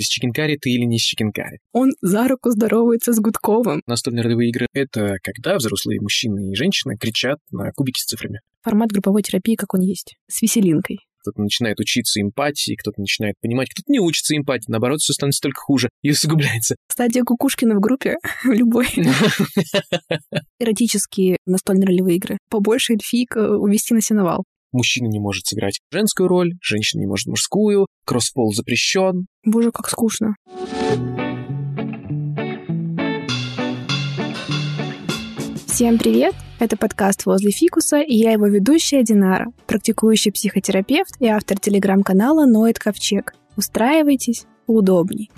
С чикенкари ты или не с чикенкари. Он за руку здоровается с Гудковым. Настольные ролевые игры — это когда взрослые мужчины и женщины кричат на кубики с цифрами. Формат групповой терапии, как он есть. С веселинкой. Кто-то начинает учиться эмпатии, кто-то начинает понимать, кто-то не учится эмпатии, наоборот, все становится только хуже и усугубляется. Стадия Кукушкина в группе любой. Эротические настольные ролевые игры. Побольше эльфийка увести на сеновал. Мужчина не может сыграть женскую роль, женщина не может мужскую, кроссфол запрещен. Боже, как скучно. Всем привет! Это подкаст «Возле фикуса» и я его ведущая Динара, практикующий психотерапевт и автор телеграм-канала «Ноет Ковчег». Устраивайтесь удобней.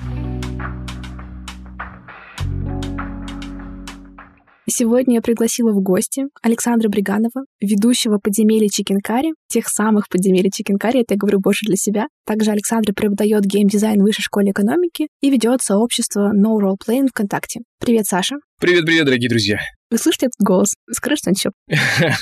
Сегодня я пригласила в гости Александра Бриганова, ведущего подземелья Чикенкари, тех самых подземелий Чикенкари, это я говорю больше для себя. Также Александра преподает геймдизайн в Высшей школе экономики и ведет сообщество No Role Playing ВКонтакте. Привет, Саша. Привет-привет, дорогие друзья. Вы слышите этот голос? Скажи что-нибудь еще.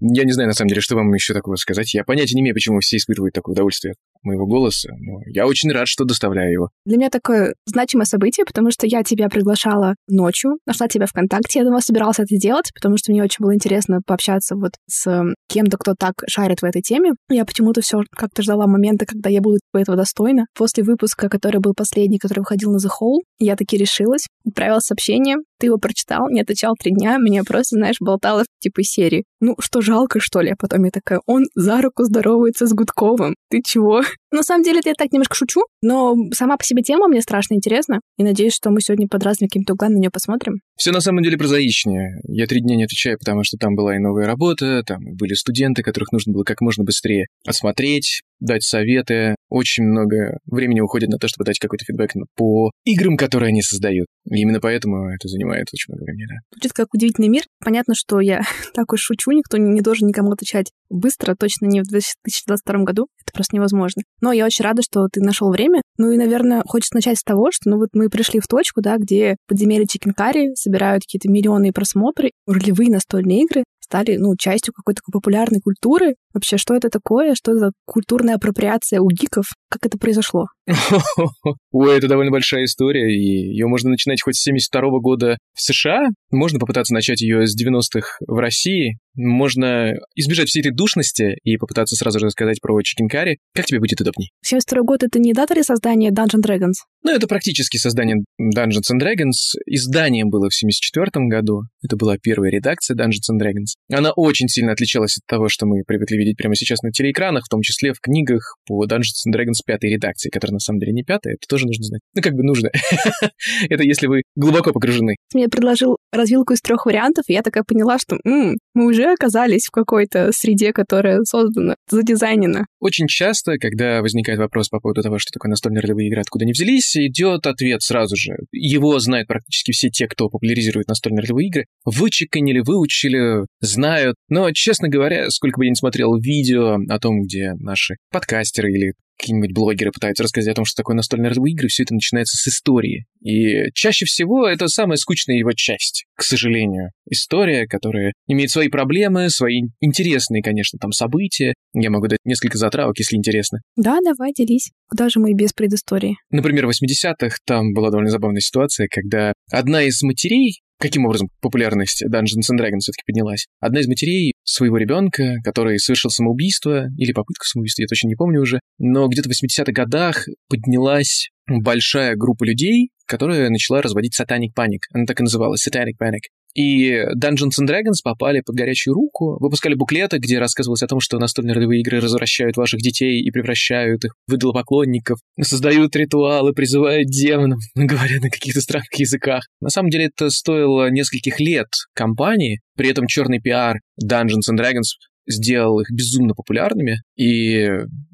Я не знаю, на самом деле, что вам еще такого сказать. Я понятия не имею, почему все испытывают такое удовольствие моего голоса, но я очень рад, что доставляю его. Для меня такое значимое событие, потому что я тебя приглашала ночью, нашла тебя ВКонтакте, я думала, собиралась это сделать, потому что мне очень было интересно пообщаться вот с кем-то, кто так шарит в этой теме. Я почему-то все как-то ждала момента, когда я буду этого достойна. После выпуска, который был последний, который выходил на The Hall, я таки решилась, отправила сообщение, ты его прочитал, не отвечал три дня, меня просто, знаешь, болтало в типа серии. Ну, что, жалко, что ли? А потом я такая, он за руку здоровается с Гудковым. Ты чего? На самом деле, я так немножко шучу, но сама по себе тема мне страшно интересна. И надеюсь, что мы сегодня под разными какими-то углами на нее посмотрим. Все на самом деле прозаичнее. Я три дня не отвечаю, потому что там была и новая работа, там были студенты, которых нужно было как можно быстрее осмотреть, дать советы. Очень много времени уходит на то, чтобы дать какой-то фидбэк по играм, которые они создают. И именно поэтому это занимает очень много времени, да. Звучит как удивительный мир. Понятно, что я так уж шучу, никто не, должен никому отвечать быстро, точно не в 2022 году. Это просто невозможно. Но я очень рада, что ты нашел время. Ну и, наверное, хочется начать с того, что ну вот мы пришли в точку, да, где подземелье Чикенкари собирают какие-то миллионные просмотры, ролевые настольные игры стали, ну, частью какой-то такой популярной культуры. Вообще, что это такое? Что за культурная апроприация у гиков? Как это произошло? Ой, это довольно большая история, и ее можно начинать хоть с 72 года в США, можно попытаться начать ее с 90-х в России, можно избежать всей этой душности и попытаться сразу же рассказать про Чикенкари. Как тебе будет удобней? 72 год — это не дата ли создания Dungeon Dragons? Ну, это практически создание Dungeons and Dragons. Изданием было в 74 году. Это была первая редакция Dungeons and Dragons. Она очень сильно отличалась от того, что мы привыкли видеть прямо сейчас на телеэкранах, в том числе в книгах по Dungeons and Dragons пятой редакции, которая на самом деле не пятая, это тоже нужно знать. Ну, как бы нужно. это если вы глубоко погружены. Мне предложил развилку из трех вариантов, и я такая поняла, что м-м, мы уже оказались в какой-то среде, которая создана, задизайнена. Очень часто, когда возникает вопрос по поводу того, что такое настольные ролевые игры, откуда они взялись, идет ответ сразу же. Его знают практически все те, кто популяризирует настольные ролевые игры. Вычеканили, выучили, знают. Но, честно говоря, сколько бы я ни смотрел видео о том, где наши подкастеры или какие-нибудь блогеры пытаются рассказать о том, что такое настольные ролевые игры, все это начинается с истории. И чаще всего это самая скучная его часть, к сожалению. История, которая имеет свои проблемы, свои интересные, конечно, там события. Я могу дать несколько затравок, если интересно. Да, давай, делись. Куда же мы без предыстории? Например, в 80-х там была довольно забавная ситуация, когда одна из матерей Каким образом популярность Dungeons and Dragons все-таки поднялась? Одна из матерей своего ребенка, который совершил самоубийство, или попытку самоубийства, я точно не помню уже, но где-то в 80-х годах поднялась большая группа людей, которая начала разводить Satanic Panic. Она так и называлась, Satanic Panic. И Dungeons and Dragons попали под горячую руку, выпускали буклеты, где рассказывалось о том, что настольные ролевые игры развращают ваших детей и превращают их в идолопоклонников, создают ритуалы, призывают демонов, говоря на каких-то странных языках. На самом деле это стоило нескольких лет компании, при этом черный пиар Dungeons and Dragons сделал их безумно популярными, и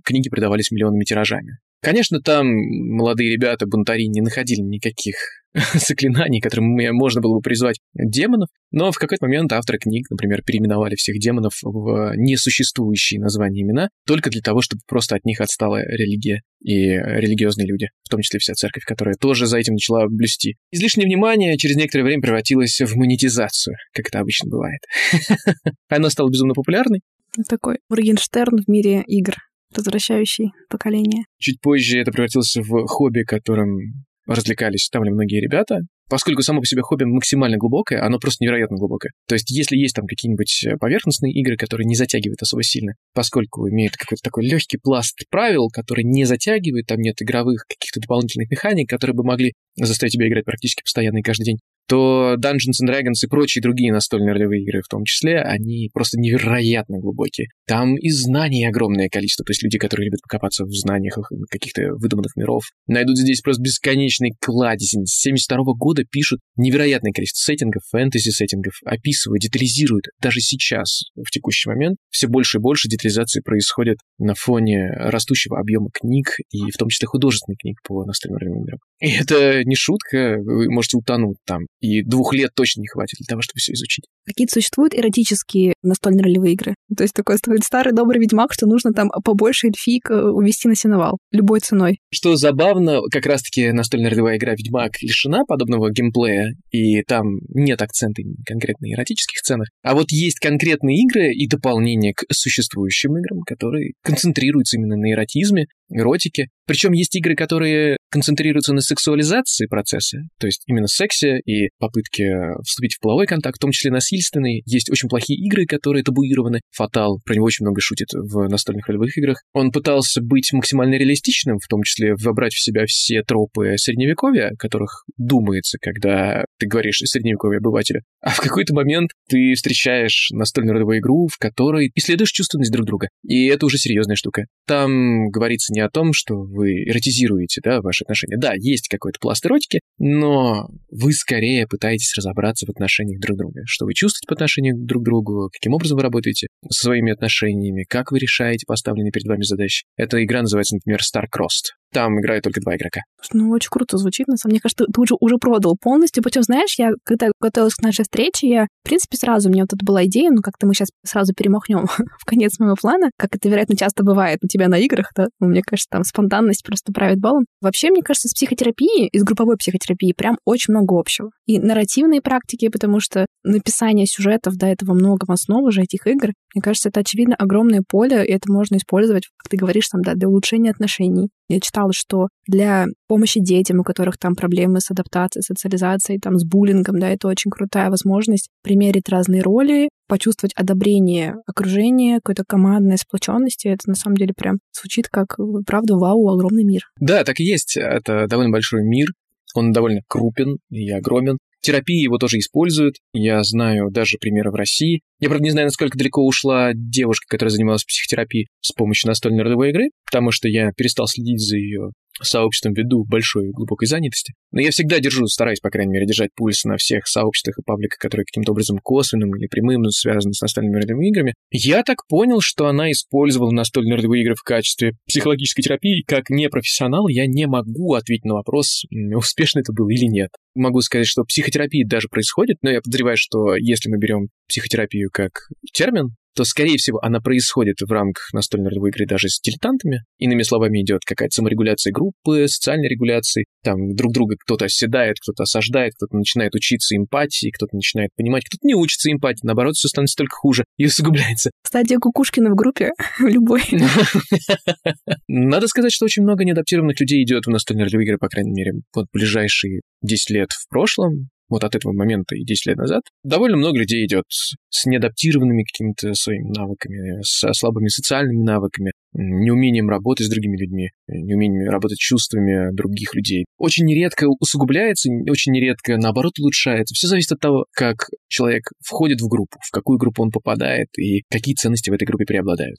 книги продавались миллионными тиражами. Конечно, там молодые ребята, бунтари, не находили никаких заклинаний, которыми можно было бы призвать демонов, но в какой-то момент авторы книг, например, переименовали всех демонов в несуществующие названия имена только для того, чтобы просто от них отстала религия и религиозные люди, в том числе вся церковь, которая тоже за этим начала блюсти. Излишнее внимание через некоторое время превратилось в монетизацию, как это обычно бывает. Она стала безумно популярной. Такой Моргенштерн в мире игр. Возвращающий поколение. Чуть позже это превратилось в хобби, которым развлекались там ли многие ребята, поскольку само по себе хобби максимально глубокое, оно просто невероятно глубокое. То есть, если есть там какие-нибудь э, поверхностные игры, которые не затягивают особо сильно, поскольку имеют какой-то такой легкий пласт правил, который не затягивает, там нет игровых каких-то дополнительных механик, которые бы могли заставить тебя играть практически постоянно и каждый день, то Dungeons and Dragons и прочие другие настольные ролевые игры в том числе, они просто невероятно глубокие. Там и знаний огромное количество, то есть люди, которые любят покопаться в знаниях каких-то выдуманных миров, найдут здесь просто бесконечный кладезь. С 72 года пишут невероятное количество сеттингов, фэнтези-сеттингов, описывают, детализируют. Даже сейчас, в текущий момент, все больше и больше детализации происходит на фоне растущего объема книг, и в том числе художественных книг по настольным ролевым играм. И это не шутка, вы можете утонуть там и двух лет точно не хватит для того, чтобы все изучить. Какие-то существуют эротические настольные ролевые игры? То есть такой старый добрый ведьмак, что нужно там побольше эльфийк э, увести на сеновал любой ценой. Что забавно, как раз-таки настольная ролевая игра «Ведьмак» лишена подобного геймплея, и там нет акцента конкретно на эротических сценах. А вот есть конкретные игры и дополнения к существующим играм, которые концентрируются именно на эротизме, эротике. Причем есть игры, которые концентрируются на сексуализации процесса, то есть именно сексе и попытке вступить в половой контакт, в том числе насильственный. Есть очень плохие игры, которые табуированы. Фатал, про него очень много шутит в настольных ролевых играх. Он пытался быть максимально реалистичным, в том числе вобрать в себя все тропы средневековья, о которых думается, когда ты говоришь средневековье обывателю. А в какой-то момент ты встречаешь настольную ролевую игру, в которой исследуешь чувственность друг друга. И это уже серьезная штука. Там говорится не о том, что вы эротизируете да, ваши отношения. Да, есть какой-то пласт эротики, но вы скорее пытаетесь разобраться в отношениях друг друга. Что вы чувствуете по отношению друг к другу, каким образом вы работаете со своими отношениями, как вы решаете поставленные перед вами задачи. Эта игра называется, например, Starcrossed. Там играют только два игрока. Ну, очень круто звучит, на самом деле. Мне кажется, ты уже, уже продал полностью. Причем, знаешь, я, когда готовилась к нашей встрече, я, в принципе, сразу, у меня вот эта была идея, ну, как-то мы сейчас сразу перемахнем в конец моего плана, как это, вероятно, часто бывает у тебя на играх, да? Ну, мне кажется, там спонтанность просто правит балом. Вообще, мне кажется, с психотерапией, из групповой психотерапии прям очень много общего. И нарративные практики, потому что написание сюжетов, да, этого много в основу же этих игр. Мне кажется, это, очевидно, огромное поле, и это можно использовать, как ты говоришь, там, да, для улучшения отношений, я читала, что для помощи детям, у которых там проблемы с адаптацией, социализацией, там, с буллингом, да, это очень крутая возможность примерить разные роли, почувствовать одобрение окружения, какой-то командной сплоченности. Это на самом деле прям звучит как, правда, вау, огромный мир. Да, так и есть. Это довольно большой мир. Он довольно крупен и огромен. Терапии его тоже используют. Я знаю даже примеры в России. Я, правда, не знаю, насколько далеко ушла девушка, которая занималась психотерапией с помощью настольной родовой игры, потому что я перестал следить за ее сообществом ввиду большой глубокой занятости. Но я всегда держу, стараюсь, по крайней мере, держать пульс на всех сообществах и пабликах, которые каким-то образом косвенным или прямым связаны с настольными ролевыми играми. Я так понял, что она использовала настольные ролевые игры в качестве психологической терапии. Как непрофессионал я не могу ответить на вопрос, успешно это было или нет. Могу сказать, что психотерапия даже происходит, но я подозреваю, что если мы берем психотерапию как термин, то, скорее всего, она происходит в рамках настольной ролевой игры даже с дилетантами. Иными словами, идет какая-то саморегуляция группы, социальной регуляции. Там друг друга кто-то оседает, кто-то осаждает, кто-то начинает учиться эмпатии, кто-то начинает понимать, кто-то не учится эмпатии. Наоборот, все становится только хуже и усугубляется. Стадия Кукушкина в группе любой. Надо сказать, что очень много неадаптированных людей идет в настольные ролевые игры, по крайней мере, вот ближайшие 10 лет в прошлом вот от этого момента и 10 лет назад, довольно много людей идет с неадаптированными какими-то своими навыками, со слабыми социальными навыками, неумением работать с другими людьми, неумением работать чувствами других людей. Очень нередко усугубляется, очень нередко, наоборот, улучшается. Все зависит от того, как человек входит в группу, в какую группу он попадает и какие ценности в этой группе преобладают.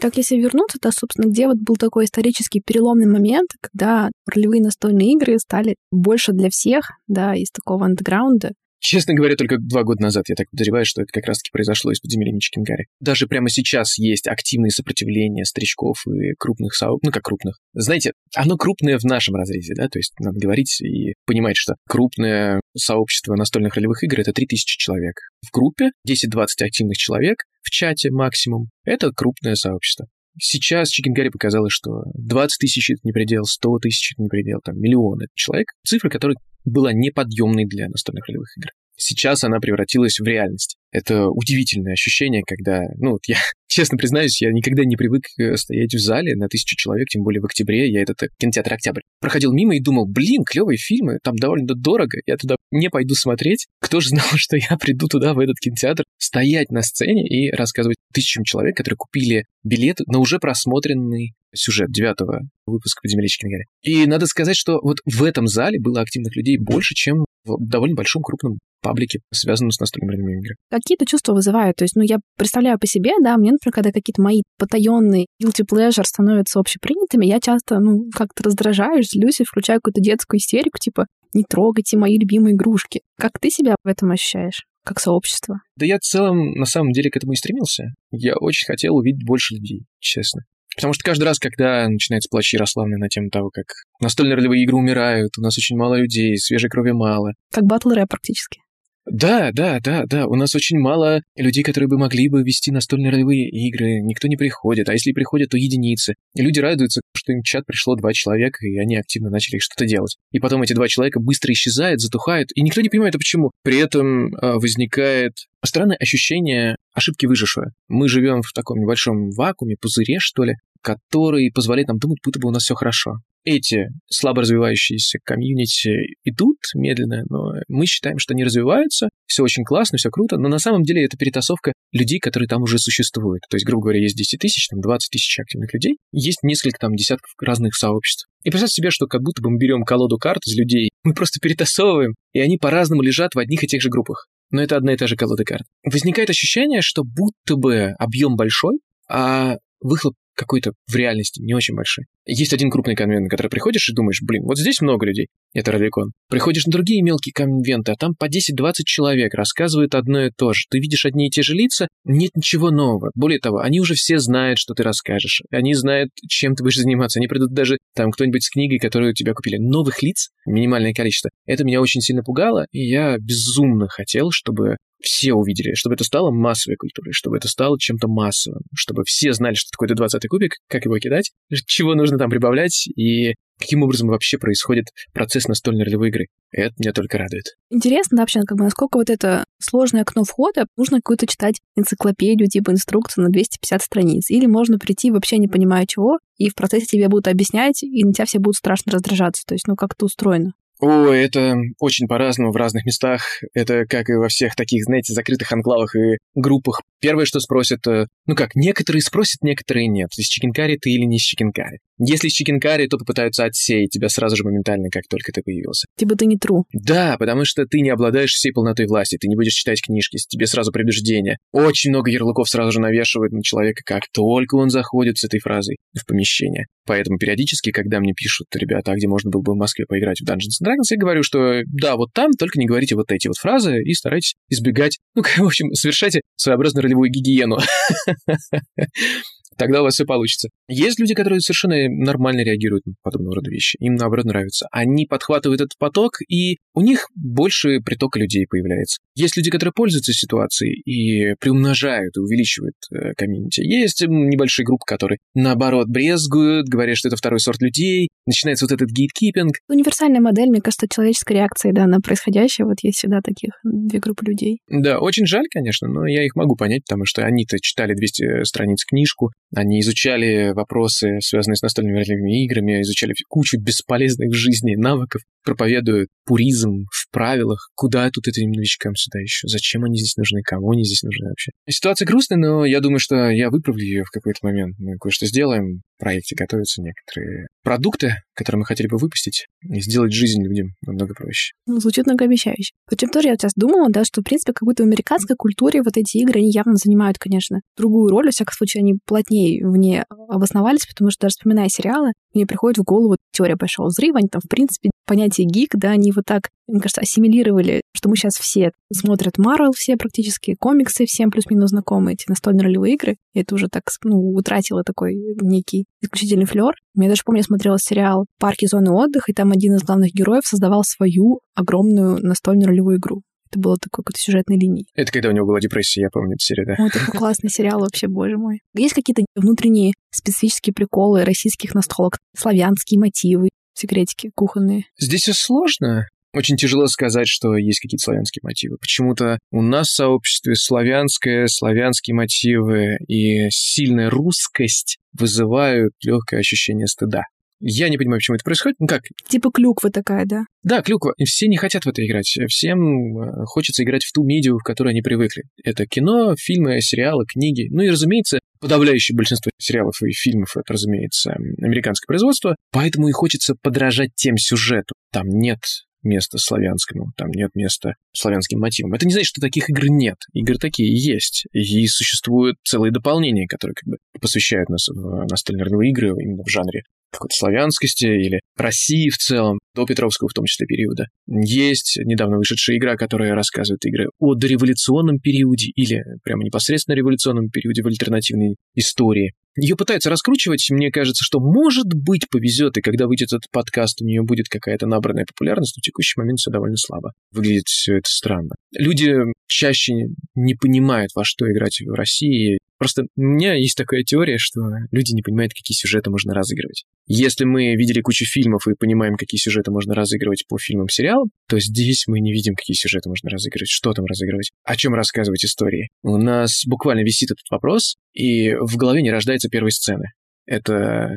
Так, если вернуться, то, собственно, где вот был такой исторический переломный момент, когда ролевые настольные игры стали больше для всех, да, из такого андеграунда, Честно говоря, только два года назад я так подозреваю, что это как раз-таки произошло из подземелья Мичкингари. Даже прямо сейчас есть активные сопротивления старичков и крупных сообществ, ну как крупных. Знаете, оно крупное в нашем разрезе, да, то есть надо говорить и понимать, что крупное сообщество настольных ролевых игр — это 3000 человек. В группе 10-20 активных человек, в чате максимум. Это крупное сообщество. Сейчас Чикенгари показало, что 20 тысяч — это не предел, 100 тысяч — это не предел, там, миллион — это человек. Цифра, которая была неподъемной для настольных ролевых игр. Сейчас она превратилась в реальность. Это удивительное ощущение, когда, ну, вот я, честно признаюсь, я никогда не привык э, стоять в зале на тысячу человек, тем более в октябре, я этот кинотеатр «Октябрь». Проходил мимо и думал, блин, клевые фильмы, там довольно дорого, я туда не пойду смотреть. Кто же знал, что я приду туда, в этот кинотеатр, стоять на сцене и рассказывать тысячам человек, которые купили билеты на уже просмотренный сюжет девятого выпуска «Подземелья Кингари». И надо сказать, что вот в этом зале было активных людей больше, чем в довольно большом крупном паблике, связанном с настольными играми. Какие-то чувства вызывают. То есть, ну, я представляю по себе, да, мне, например, когда какие-то мои потаенные guilty pleasure становятся общепринятыми, я часто, ну, как-то раздражаюсь, злюсь и включаю какую-то детскую истерику, типа, не трогайте мои любимые игрушки. Как ты себя в этом ощущаешь? как сообщество? Да я в целом, на самом деле, к этому и стремился. Я очень хотел увидеть больше людей, честно. Потому что каждый раз, когда начинается плач Ярославны на тему того, как настольные ролевые игры умирают, у нас очень мало людей, свежей крови мало. Как батл рэп практически. Да, да, да, да. У нас очень мало людей, которые бы могли бы вести настольные ролевые игры. Никто не приходит. А если приходят, то единицы. И люди радуются, что им в чат пришло два человека, и они активно начали что-то делать. И потом эти два человека быстро исчезают, затухают, и никто не понимает, а почему. При этом а, возникает странное ощущение ошибки выжившего. Мы живем в таком небольшом вакууме, пузыре, что ли, который позволяет нам думать, будто бы у нас все хорошо эти слабо развивающиеся комьюнити идут медленно, но мы считаем, что они развиваются, все очень классно, все круто, но на самом деле это перетасовка людей, которые там уже существуют. То есть, грубо говоря, есть 10 тысяч, там 20 тысяч активных людей, есть несколько там десятков разных сообществ. И представьте себе, что как будто бы мы берем колоду карт из людей, мы просто перетасовываем, и они по-разному лежат в одних и тех же группах. Но это одна и та же колода карт. Возникает ощущение, что будто бы объем большой, а выхлоп какой-то в реальности не очень большой. Есть один крупный конвент, на который приходишь и думаешь, блин, вот здесь много людей, это Роликон. Приходишь на другие мелкие конвенты, а там по 10-20 человек рассказывают одно и то же. Ты видишь одни и те же лица, нет ничего нового. Более того, они уже все знают, что ты расскажешь. Они знают, чем ты будешь заниматься. Они придут даже там кто-нибудь с книгой, которую у тебя купили. Новых лиц, минимальное количество. Это меня очень сильно пугало, и я безумно хотел, чтобы все увидели, чтобы это стало массовой культурой, чтобы это стало чем-то массовым, чтобы все знали, что такое D20 кубик, как его кидать, чего нужно там прибавлять и каким образом вообще происходит процесс настольной ролевой игры. Это меня только радует. Интересно, вообще, как бы, насколько вот это сложное окно входа, нужно какую-то читать энциклопедию, типа инструкцию на 250 страниц. Или можно прийти вообще не понимая чего, и в процессе тебе будут объяснять, и на тебя все будут страшно раздражаться. То есть, ну, как это устроено. О, это очень по-разному в разных местах. Это как и во всех таких, знаете, закрытых анклавах и группах. Первое, что спросят, э, ну как, некоторые спросят, некоторые нет. Из чикенкари ты или не из чикенкари. Если из чикенкари, то попытаются отсеять тебя сразу же моментально, как только ты появился. Типа ты не тру. Да, потому что ты не обладаешь всей полнотой власти, ты не будешь читать книжки, тебе сразу предубеждение. Очень много ярлыков сразу же навешивают на человека, как только он заходит с этой фразой в помещение. Поэтому периодически, когда мне пишут, ребята, а где можно было бы в Москве поиграть в Dungeons Dragons, я говорю, что да, вот там, только не говорите вот эти вот фразы и старайтесь избегать, ну, в общем, совершайте своеобразную ролевую гигиену. тогда у вас все получится. Есть люди, которые совершенно нормально реагируют на подобного рода вещи. Им, наоборот, нравится. Они подхватывают этот поток, и у них больше притока людей появляется. Есть люди, которые пользуются ситуацией и приумножают и увеличивают э, комьюнити. Есть небольшие группы, которые, наоборот, брезгуют, говорят, что это второй сорт людей. Начинается вот этот гейткипинг. Универсальная модель, мне кажется, человеческой реакции да, на происходящее. Вот есть всегда таких две группы людей. Да, очень жаль, конечно, но я их могу понять, потому что они-то читали 200 страниц книжку, они изучали вопросы, связанные с настольными играми, изучали кучу бесполезных в жизни навыков, проповедуют пуризм в правилах. Куда тут этим новичкам сюда еще? Зачем они здесь нужны? Кому они здесь нужны вообще? Ситуация грустная, но я думаю, что я выправлю ее в какой-то момент. Мы кое-что сделаем. Проекте готовятся некоторые продукты, которые мы хотели бы выпустить, и сделать жизнь людям намного проще. Ну, звучит многообещающе. Причем тоже я сейчас думала, да, что, в принципе, как будто в американской культуре вот эти игры, они явно занимают, конечно, другую роль. Во всяком случае, они плотнее в ней обосновались, потому что даже вспоминая сериалы, мне приходит в голову теория Большого Взрыва. Они там, в принципе, понятие гик, да, они вот так, мне кажется, ассимилировали, что мы сейчас все смотрят Марвел, все практически, комиксы всем плюс-минус знакомы, эти настольные ролевые игры. Это уже так, ну, утратило такой некий исключительный флер. Я даже помню, я смотрела сериал «Парки зоны отдыха», и там один из главных героев создавал свою огромную настольную ролевую игру. Это было такой какой-то сюжетной линией. Это когда у него была депрессия, я помню эту серию, да. Ой, такой классный сериал вообще, боже мой. Есть какие-то внутренние специфические приколы российских настолок, славянские мотивы, секретики кухонные? Здесь все сложно. Очень тяжело сказать, что есть какие-то славянские мотивы. Почему-то у нас в сообществе славянское, славянские мотивы и сильная русскость вызывают легкое ощущение стыда. Я не понимаю, почему это происходит. Ну как? Типа клюква такая, да? Да, клюква. Все не хотят в это играть. Всем э, хочется играть в ту медиа, в которой они привыкли. Это кино, фильмы, сериалы, книги. Ну и, разумеется, подавляющее большинство сериалов и фильмов, это, разумеется, американское производство. Поэтому и хочется подражать тем сюжету. Там нет места славянскому, там нет места славянским мотивам. Это не значит, что таких игр нет. Игры такие есть. И существуют целые дополнения, которые как бы посвящают нас в настольные игры именно в жанре какой-то славянскости или России в целом, до Петровского в том числе периода. Есть недавно вышедшая игра, которая рассказывает игры о дореволюционном периоде или прямо непосредственно революционном периоде в альтернативной истории. Ее пытаются раскручивать, мне кажется, что может быть повезет, и когда выйдет этот подкаст, у нее будет какая-то набранная популярность, но в текущий момент все довольно слабо. Выглядит все это странно. Люди чаще не понимают, во что играть в России, Просто у меня есть такая теория, что люди не понимают, какие сюжеты можно разыгрывать. Если мы видели кучу фильмов и понимаем, какие сюжеты можно разыгрывать по фильмам, сериалам, то здесь мы не видим, какие сюжеты можно разыгрывать, что там разыгрывать, о чем рассказывать истории. У нас буквально висит этот вопрос, и в голове не рождается первой сцены. Это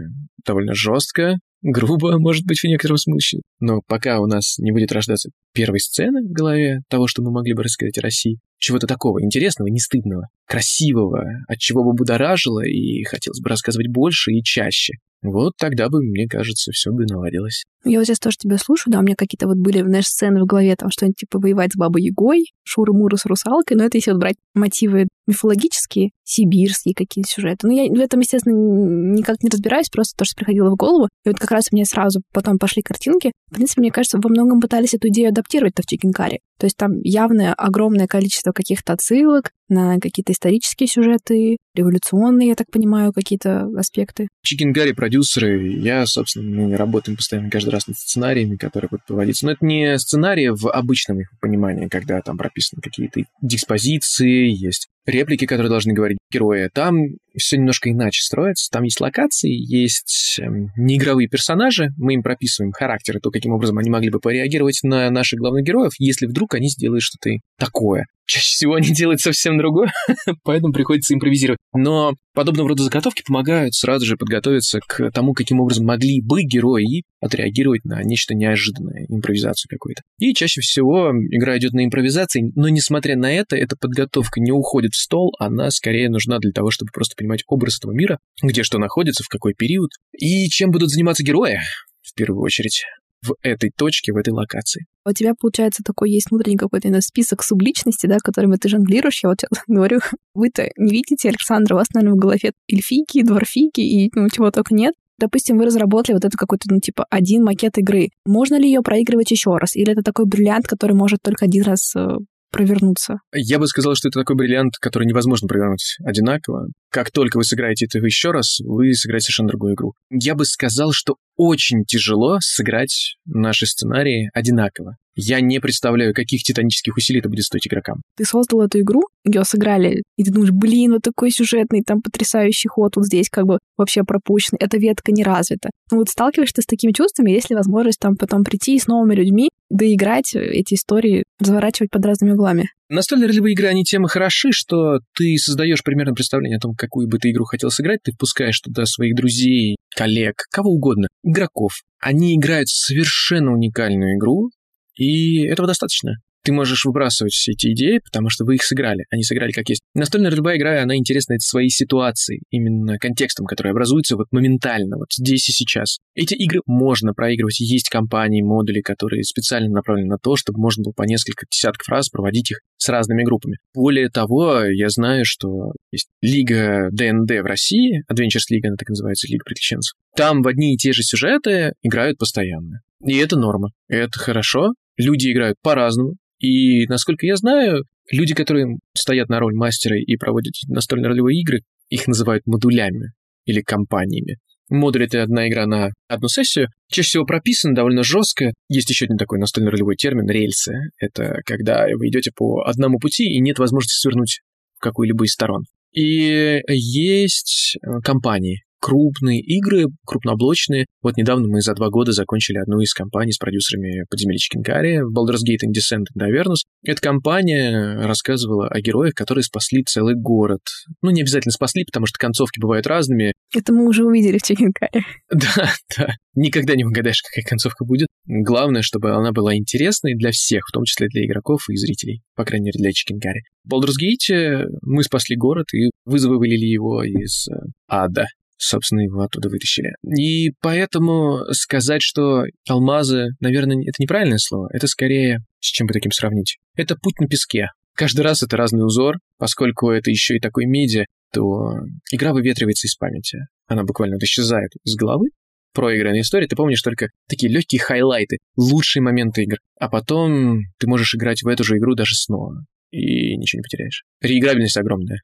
довольно жестко, грубо, может быть, в некотором смысле. Но пока у нас не будет рождаться первой сцены в голове того, что мы могли бы рассказать о России, чего-то такого интересного, не стыдного, красивого, от чего бы будоражило и хотелось бы рассказывать больше и чаще, вот тогда бы, мне кажется, все бы наладилось. Я вот сейчас тоже тебя слушаю, да, у меня какие-то вот были, знаешь, сцены в голове, там что-нибудь типа воевать с Бабой Ягой, Шуры-Муры с русалкой, но это если вот брать мотивы мифологические, сибирские какие-то сюжеты. Ну, я в этом, естественно, никак не разбираюсь, просто то, что приходило в голову. И вот как раз мне сразу потом пошли картинки. В принципе, мне кажется, во многом пытались эту идею адаптировать-то в Чикенкаре. То есть там явное огромное количество каких-то отсылок на какие-то исторические сюжеты, революционные, я так понимаю, какие-то аспекты. Чикенгари, продюсеры, я, собственно, мы работаем постоянно каждый раз над сценариями, которые будут проводиться. Но это не сценарии в обычном их понимании, когда там прописаны какие-то диспозиции, есть реплики, которые должны говорить герои. Там все немножко иначе строится. Там есть локации, есть эм, неигровые персонажи, мы им прописываем характеры, то, каким образом они могли бы пореагировать на наших главных героев, если вдруг они сделают что-то такое. Чаще всего они делают совсем другое, поэтому приходится импровизировать. Но подобного рода заготовки помогают сразу же подготовиться к тому, каким образом могли бы герои отреагировать на нечто неожиданное, импровизацию какую-то. И чаще всего игра идет на импровизации, но несмотря на это, эта подготовка не уходит в стол, она скорее нужна для того, чтобы просто понимать образ этого мира, где что находится, в какой период, и чем будут заниматься герои, в первую очередь в этой точке, в этой локации. У тебя, получается, такой есть внутренний какой-то список субличности, да, которыми ты жонглируешь. Я вот сейчас говорю, вы-то не видите, Александр, у вас, наверное, в голове эльфийки, дворфийки и ну, чего только нет. Допустим, вы разработали вот это какой-то, ну, типа, один макет игры. Можно ли ее проигрывать еще раз? Или это такой бриллиант, который может только один раз э, провернуться? Я бы сказал, что это такой бриллиант, который невозможно провернуть одинаково. Как только вы сыграете это еще раз, вы сыграете совершенно другую игру. Я бы сказал, что очень тяжело сыграть наши сценарии одинаково. Я не представляю, каких титанических усилий это будет стоить игрокам. Ты создал эту игру, ее сыграли, и ты думаешь, блин, вот такой сюжетный, там потрясающий ход, вот здесь как бы вообще пропущен, эта ветка не развита. Ну вот сталкиваешься с такими чувствами, есть ли возможность там потом прийти с новыми людьми, доиграть эти истории, разворачивать под разными углами? Настольные ролевые игры, они тем и хороши, что ты создаешь примерно представление о том, какую бы ты игру хотел сыграть, ты впускаешь туда своих друзей, коллег, кого угодно, игроков. Они играют совершенно уникальную игру, и этого достаточно ты можешь выбрасывать все эти идеи, потому что вы их сыграли, они сыграли как есть. Настольная любая игра, она интересна своей ситуацией, именно контекстом, который образуется вот моментально, вот здесь и сейчас. Эти игры можно проигрывать, есть компании, модули, которые специально направлены на то, чтобы можно было по несколько десятков раз проводить их с разными группами. Более того, я знаю, что есть Лига ДНД в России, Adventures League, она так называется, Лига приключенцев. Там в одни и те же сюжеты играют постоянно. И это норма. Это хорошо. Люди играют по-разному. И, насколько я знаю, люди, которые стоят на роль мастера и проводят настольные ролевые игры, их называют модулями или компаниями. Модуль — это одна игра на одну сессию. Чаще всего прописан довольно жестко. Есть еще один такой настольно ролевой термин — рельсы. Это когда вы идете по одному пути и нет возможности свернуть в какую-либо из сторон. И есть э, компании. Крупные игры, крупноблочные. Вот недавно мы за два года закончили одну из компаний с продюсерами «Подземелья Чикенкари» Baldur's Gate and Descent and Avernus. Эта компания рассказывала о героях, которые спасли целый город. Ну, не обязательно спасли, потому что концовки бывают разными. Это мы уже увидели в Чикенкаре. Да, да. Никогда не угадаешь, какая концовка будет. Главное, чтобы она была интересной для всех, в том числе для игроков и зрителей. По крайней мере, для Чикенкари. В Baldur's Gate мы спасли город и вызволили его из э, ада собственно, его оттуда вытащили. И поэтому сказать, что алмазы, наверное, это неправильное слово. Это скорее, с чем бы таким сравнить? Это путь на песке. Каждый раз это разный узор, поскольку это еще и такой медиа, то игра выветривается из памяти. Она буквально вот исчезает из головы, проигранной истории, ты помнишь только такие легкие хайлайты, лучшие моменты игр. А потом ты можешь играть в эту же игру даже снова. И ничего не потеряешь. Реиграбельность огромная.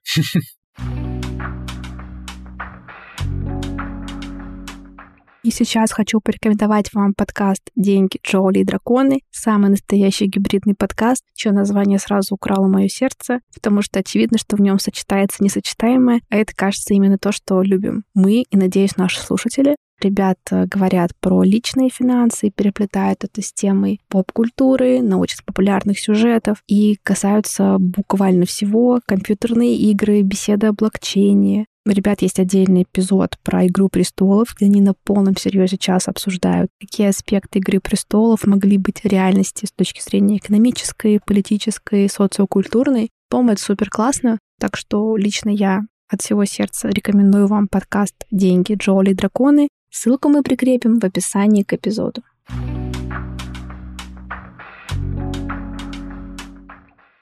И сейчас хочу порекомендовать вам подкаст «Деньги, Джоули и драконы». Самый настоящий гибридный подкаст, чье название сразу украло мое сердце, потому что очевидно, что в нем сочетается несочетаемое, а это, кажется, именно то, что любим мы и, надеюсь, наши слушатели. Ребята говорят про личные финансы, переплетают это с темой поп-культуры, научно-популярных сюжетов и касаются буквально всего. Компьютерные игры, беседы о блокчейне, ребят есть отдельный эпизод про «Игру престолов», где они на полном серьезе час обсуждают, какие аспекты «Игры престолов» могли быть реальности с точки зрения экономической, политической, социокультурной. По-моему, это супер классно, так что лично я от всего сердца рекомендую вам подкаст «Деньги, Джоли драконы». Ссылку мы прикрепим в описании к эпизоду.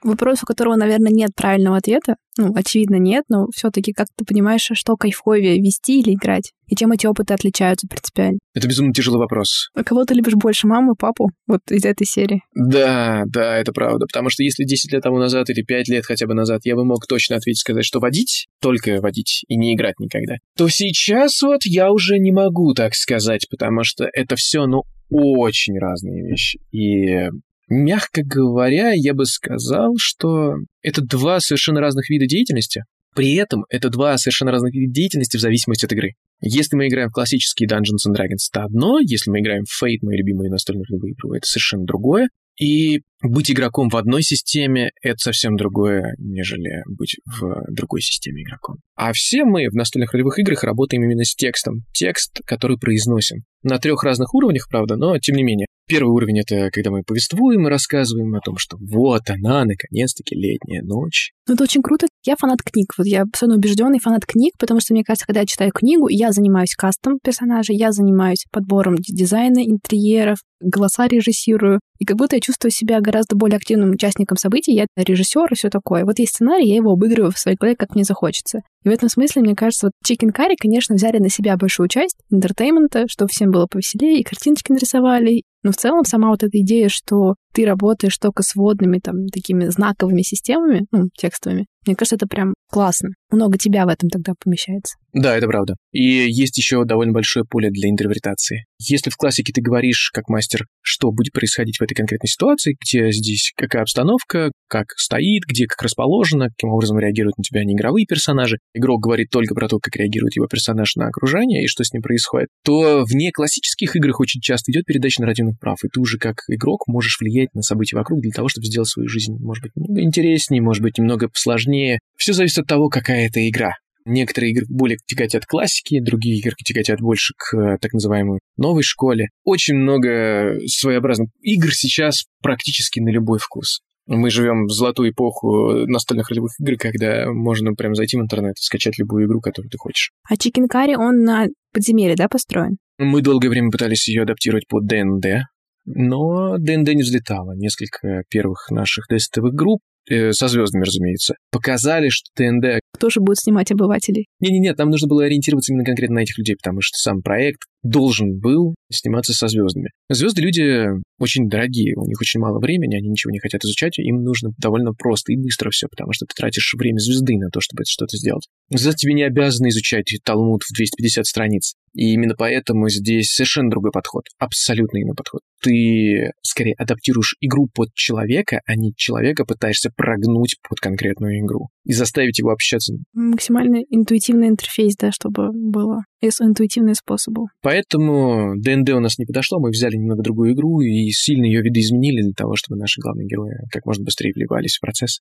Вопрос, у которого, наверное, нет правильного ответа. Ну, очевидно, нет, но все-таки как ты понимаешь, что кайфовее, вести или играть? И чем эти опыты отличаются принципиально? Это безумно тяжелый вопрос. А кого ты любишь больше, маму, папу? Вот из этой серии. Да, да, это правда. Потому что если 10 лет тому назад или 5 лет хотя бы назад я бы мог точно ответить, сказать, что водить, только водить и не играть никогда, то сейчас вот я уже не могу так сказать, потому что это все, ну, очень разные вещи. И Мягко говоря, я бы сказал, что это два совершенно разных вида деятельности. При этом это два совершенно разных вида деятельности в зависимости от игры. Если мы играем в классические Dungeons and Dragons, это одно. Если мы играем в Fate, мои любимые настольные игры, это совершенно другое. И быть игроком в одной системе — это совсем другое, нежели быть в другой системе игроком. А все мы в настольных ролевых играх работаем именно с текстом. Текст, который произносим. На трех разных уровнях, правда, но тем не менее. Первый уровень — это когда мы повествуем и рассказываем о том, что вот она, наконец-таки, летняя ночь. Ну, это очень круто. Я фанат книг. Вот я абсолютно убежденный фанат книг, потому что, мне кажется, когда я читаю книгу, я занимаюсь кастом персонажей, я занимаюсь подбором дизайна, интерьеров, голоса режиссирую. И как будто я чувствую себя гораздо более активным участником событий. Я режиссер и все такое. Вот есть сценарий, я его обыгрываю в своей голове, как мне захочется. И в этом смысле, мне кажется, вот Chicken Curry, конечно, взяли на себя большую часть entertainment а, чтобы всем было повеселее, и картиночки нарисовали. Но в целом сама вот эта идея, что ты работаешь только с вводными, там, такими знаковыми системами, ну, текстовыми, мне кажется, это прям классно. Много тебя в этом тогда помещается. Да, это правда. И есть еще довольно большое поле для интерпретации. Если в классике ты говоришь, как мастер, что будет происходить в этой конкретной ситуации, где здесь какая обстановка, как стоит, где как расположено, каким образом реагируют на тебя неигровые персонажи, игрок говорит только про то, как реагирует его персонаж на окружение и что с ним происходит, то в неклассических играх очень часто идет передача нарративных прав, и ты уже как игрок можешь влиять на события вокруг для того, чтобы сделать свою жизнь, может быть, немного интереснее, может быть, немного сложнее. Все зависит от того, какая это игра. Некоторые игры более тяготят классики, другие игры тяготят больше к э, так называемой новой школе. Очень много своеобразных игр сейчас практически на любой вкус. Мы живем в золотую эпоху настольных ролевых игр, когда можно прям зайти в интернет и скачать любую игру, которую ты хочешь. А Curry, он на подземелье, да, построен? Мы долгое время пытались ее адаптировать под ДНД, но ДНД не взлетала. Несколько первых наших тестовых групп э, со звездами, разумеется, показали, что ТНД... Кто же будет снимать обывателей? Не-не-не, там нужно было ориентироваться именно конкретно на этих людей, потому что сам проект должен был сниматься со звездами. Звезды люди очень дорогие, у них очень мало времени, они ничего не хотят изучать, им нужно довольно просто и быстро все, потому что ты тратишь время звезды на то, чтобы что-то сделать. Звезда тебе не обязаны изучать Талмуд в 250 страниц. И именно поэтому здесь совершенно другой подход, абсолютно иной подход. Ты скорее адаптируешь игру под человека, а не человека пытаешься прогнуть под конкретную игру. и заставить его общаться. Максимально интуитивный интерфейс, да, чтобы было интуитивные способы. Поэтому ДНД у нас не подошло, мы взяли немного другую игру и сильно ее видоизменили для того, чтобы наши главные герои как можно быстрее вливались в процесс.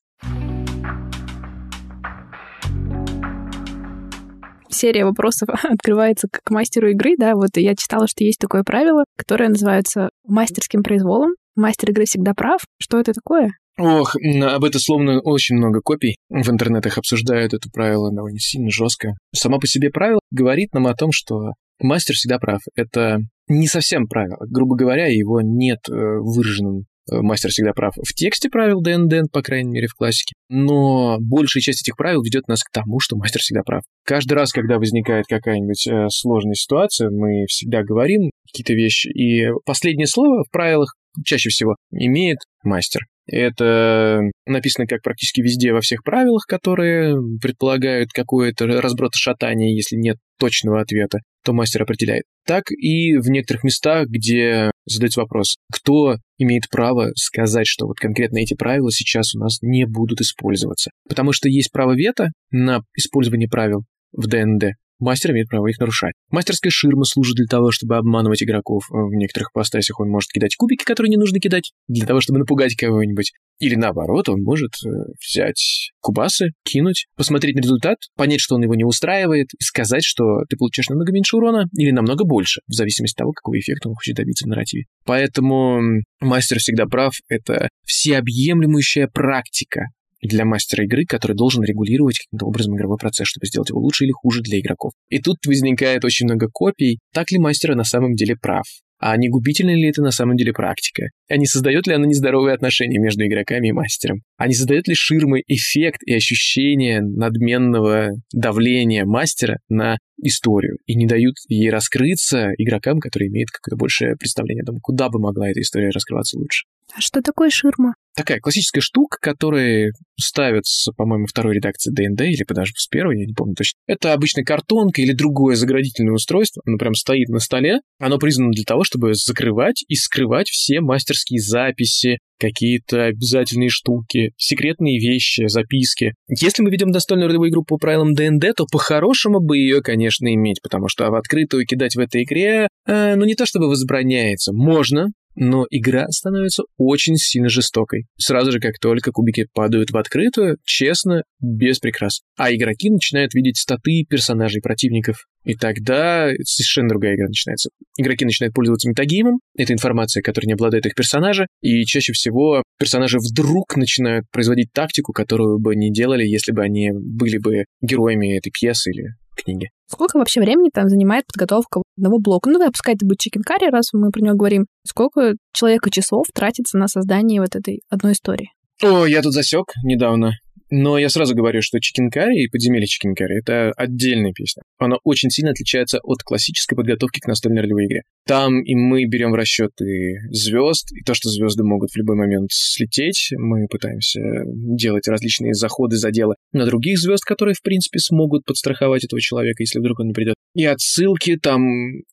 Серия вопросов открывается к мастеру игры, да, вот я читала, что есть такое правило, которое называется мастерским произволом. Мастер игры всегда прав. Что это такое? Ох, об этом словно очень много копий в интернетах обсуждают это правило довольно сильно жестко. Само по себе правило говорит нам о том, что мастер всегда прав. Это не совсем правило. Грубо говоря, его нет э, выраженным мастер всегда прав в тексте правил ДНД, по крайней мере, в классике. Но большая часть этих правил ведет нас к тому, что мастер всегда прав. Каждый раз, когда возникает какая-нибудь э, сложная ситуация, мы всегда говорим какие-то вещи, и последнее слово в правилах чаще всего имеет мастер. Это написано как практически везде во всех правилах, которые предполагают какое-то разброд шатания, если нет точного ответа, то мастер определяет. Так и в некоторых местах, где задается вопрос, кто имеет право сказать, что вот конкретно эти правила сейчас у нас не будут использоваться. Потому что есть право вето на использование правил в ДНД, Мастер имеет право их нарушать. Мастерская ширма служит для того, чтобы обманывать игроков. В некоторых постасях он может кидать кубики, которые не нужно кидать, для того, чтобы напугать кого-нибудь. Или наоборот, он может э, взять кубасы, кинуть, посмотреть на результат, понять, что он его не устраивает, и сказать, что ты получаешь намного меньше урона или намного больше, в зависимости от того, какого эффекта он хочет добиться в нарративе. Поэтому мастер всегда прав. Это всеобъемлющая практика для мастера игры, который должен регулировать каким-то образом игровой процесс, чтобы сделать его лучше или хуже для игроков. И тут возникает очень много копий, так ли мастер на самом деле прав. А не губительна ли это на самом деле практика? А не создает ли она нездоровые отношения между игроками и мастером? А не создает ли ширмы эффект и ощущение надменного давления мастера на историю и не дают ей раскрыться игрокам, которые имеют какое-то большее представление о том, куда бы могла эта история раскрываться лучше. А что такое ширма? Такая классическая штука, которая ставится, по-моему, второй редакции ДНД или даже с первой, я не помню точно. Это обычно картонка или другое заградительное устройство. Оно прям стоит на столе. Оно признано для того, чтобы закрывать и скрывать все мастерские записи, какие-то обязательные штуки, секретные вещи, записки. Если мы ведем настольную ролевую игру по правилам ДНД, то по-хорошему бы ее, конечно, иметь, потому что в открытую кидать в этой игре, э, ну не то чтобы возбраняется, можно, но игра становится очень сильно жестокой. Сразу же, как только кубики падают в открытую, честно, без прикрас. А игроки начинают видеть статы персонажей противников. И тогда совершенно другая игра начинается. Игроки начинают пользоваться метагеймом, это информация, которая не обладает их персонажа, и чаще всего персонажи вдруг начинают производить тактику, которую бы не делали, если бы они были бы героями этой пьесы или книги. Сколько вообще времени там занимает подготовка одного блока? Ну, да, пускай это будет chicken curry, раз мы про него говорим. Сколько человека часов тратится на создание вот этой одной истории? О, я тут засек недавно. Но я сразу говорю, что Чикенкари и Подземелье Чикенкари — это отдельная песня. Она очень сильно отличается от классической подготовки к настольной ролевой игре. Там и мы берем в расчет и звезд, и то, что звезды могут в любой момент слететь. Мы пытаемся делать различные заходы, заделы на других звезд, которые, в принципе, смогут подстраховать этого человека, если вдруг он не придет. И отсылки там,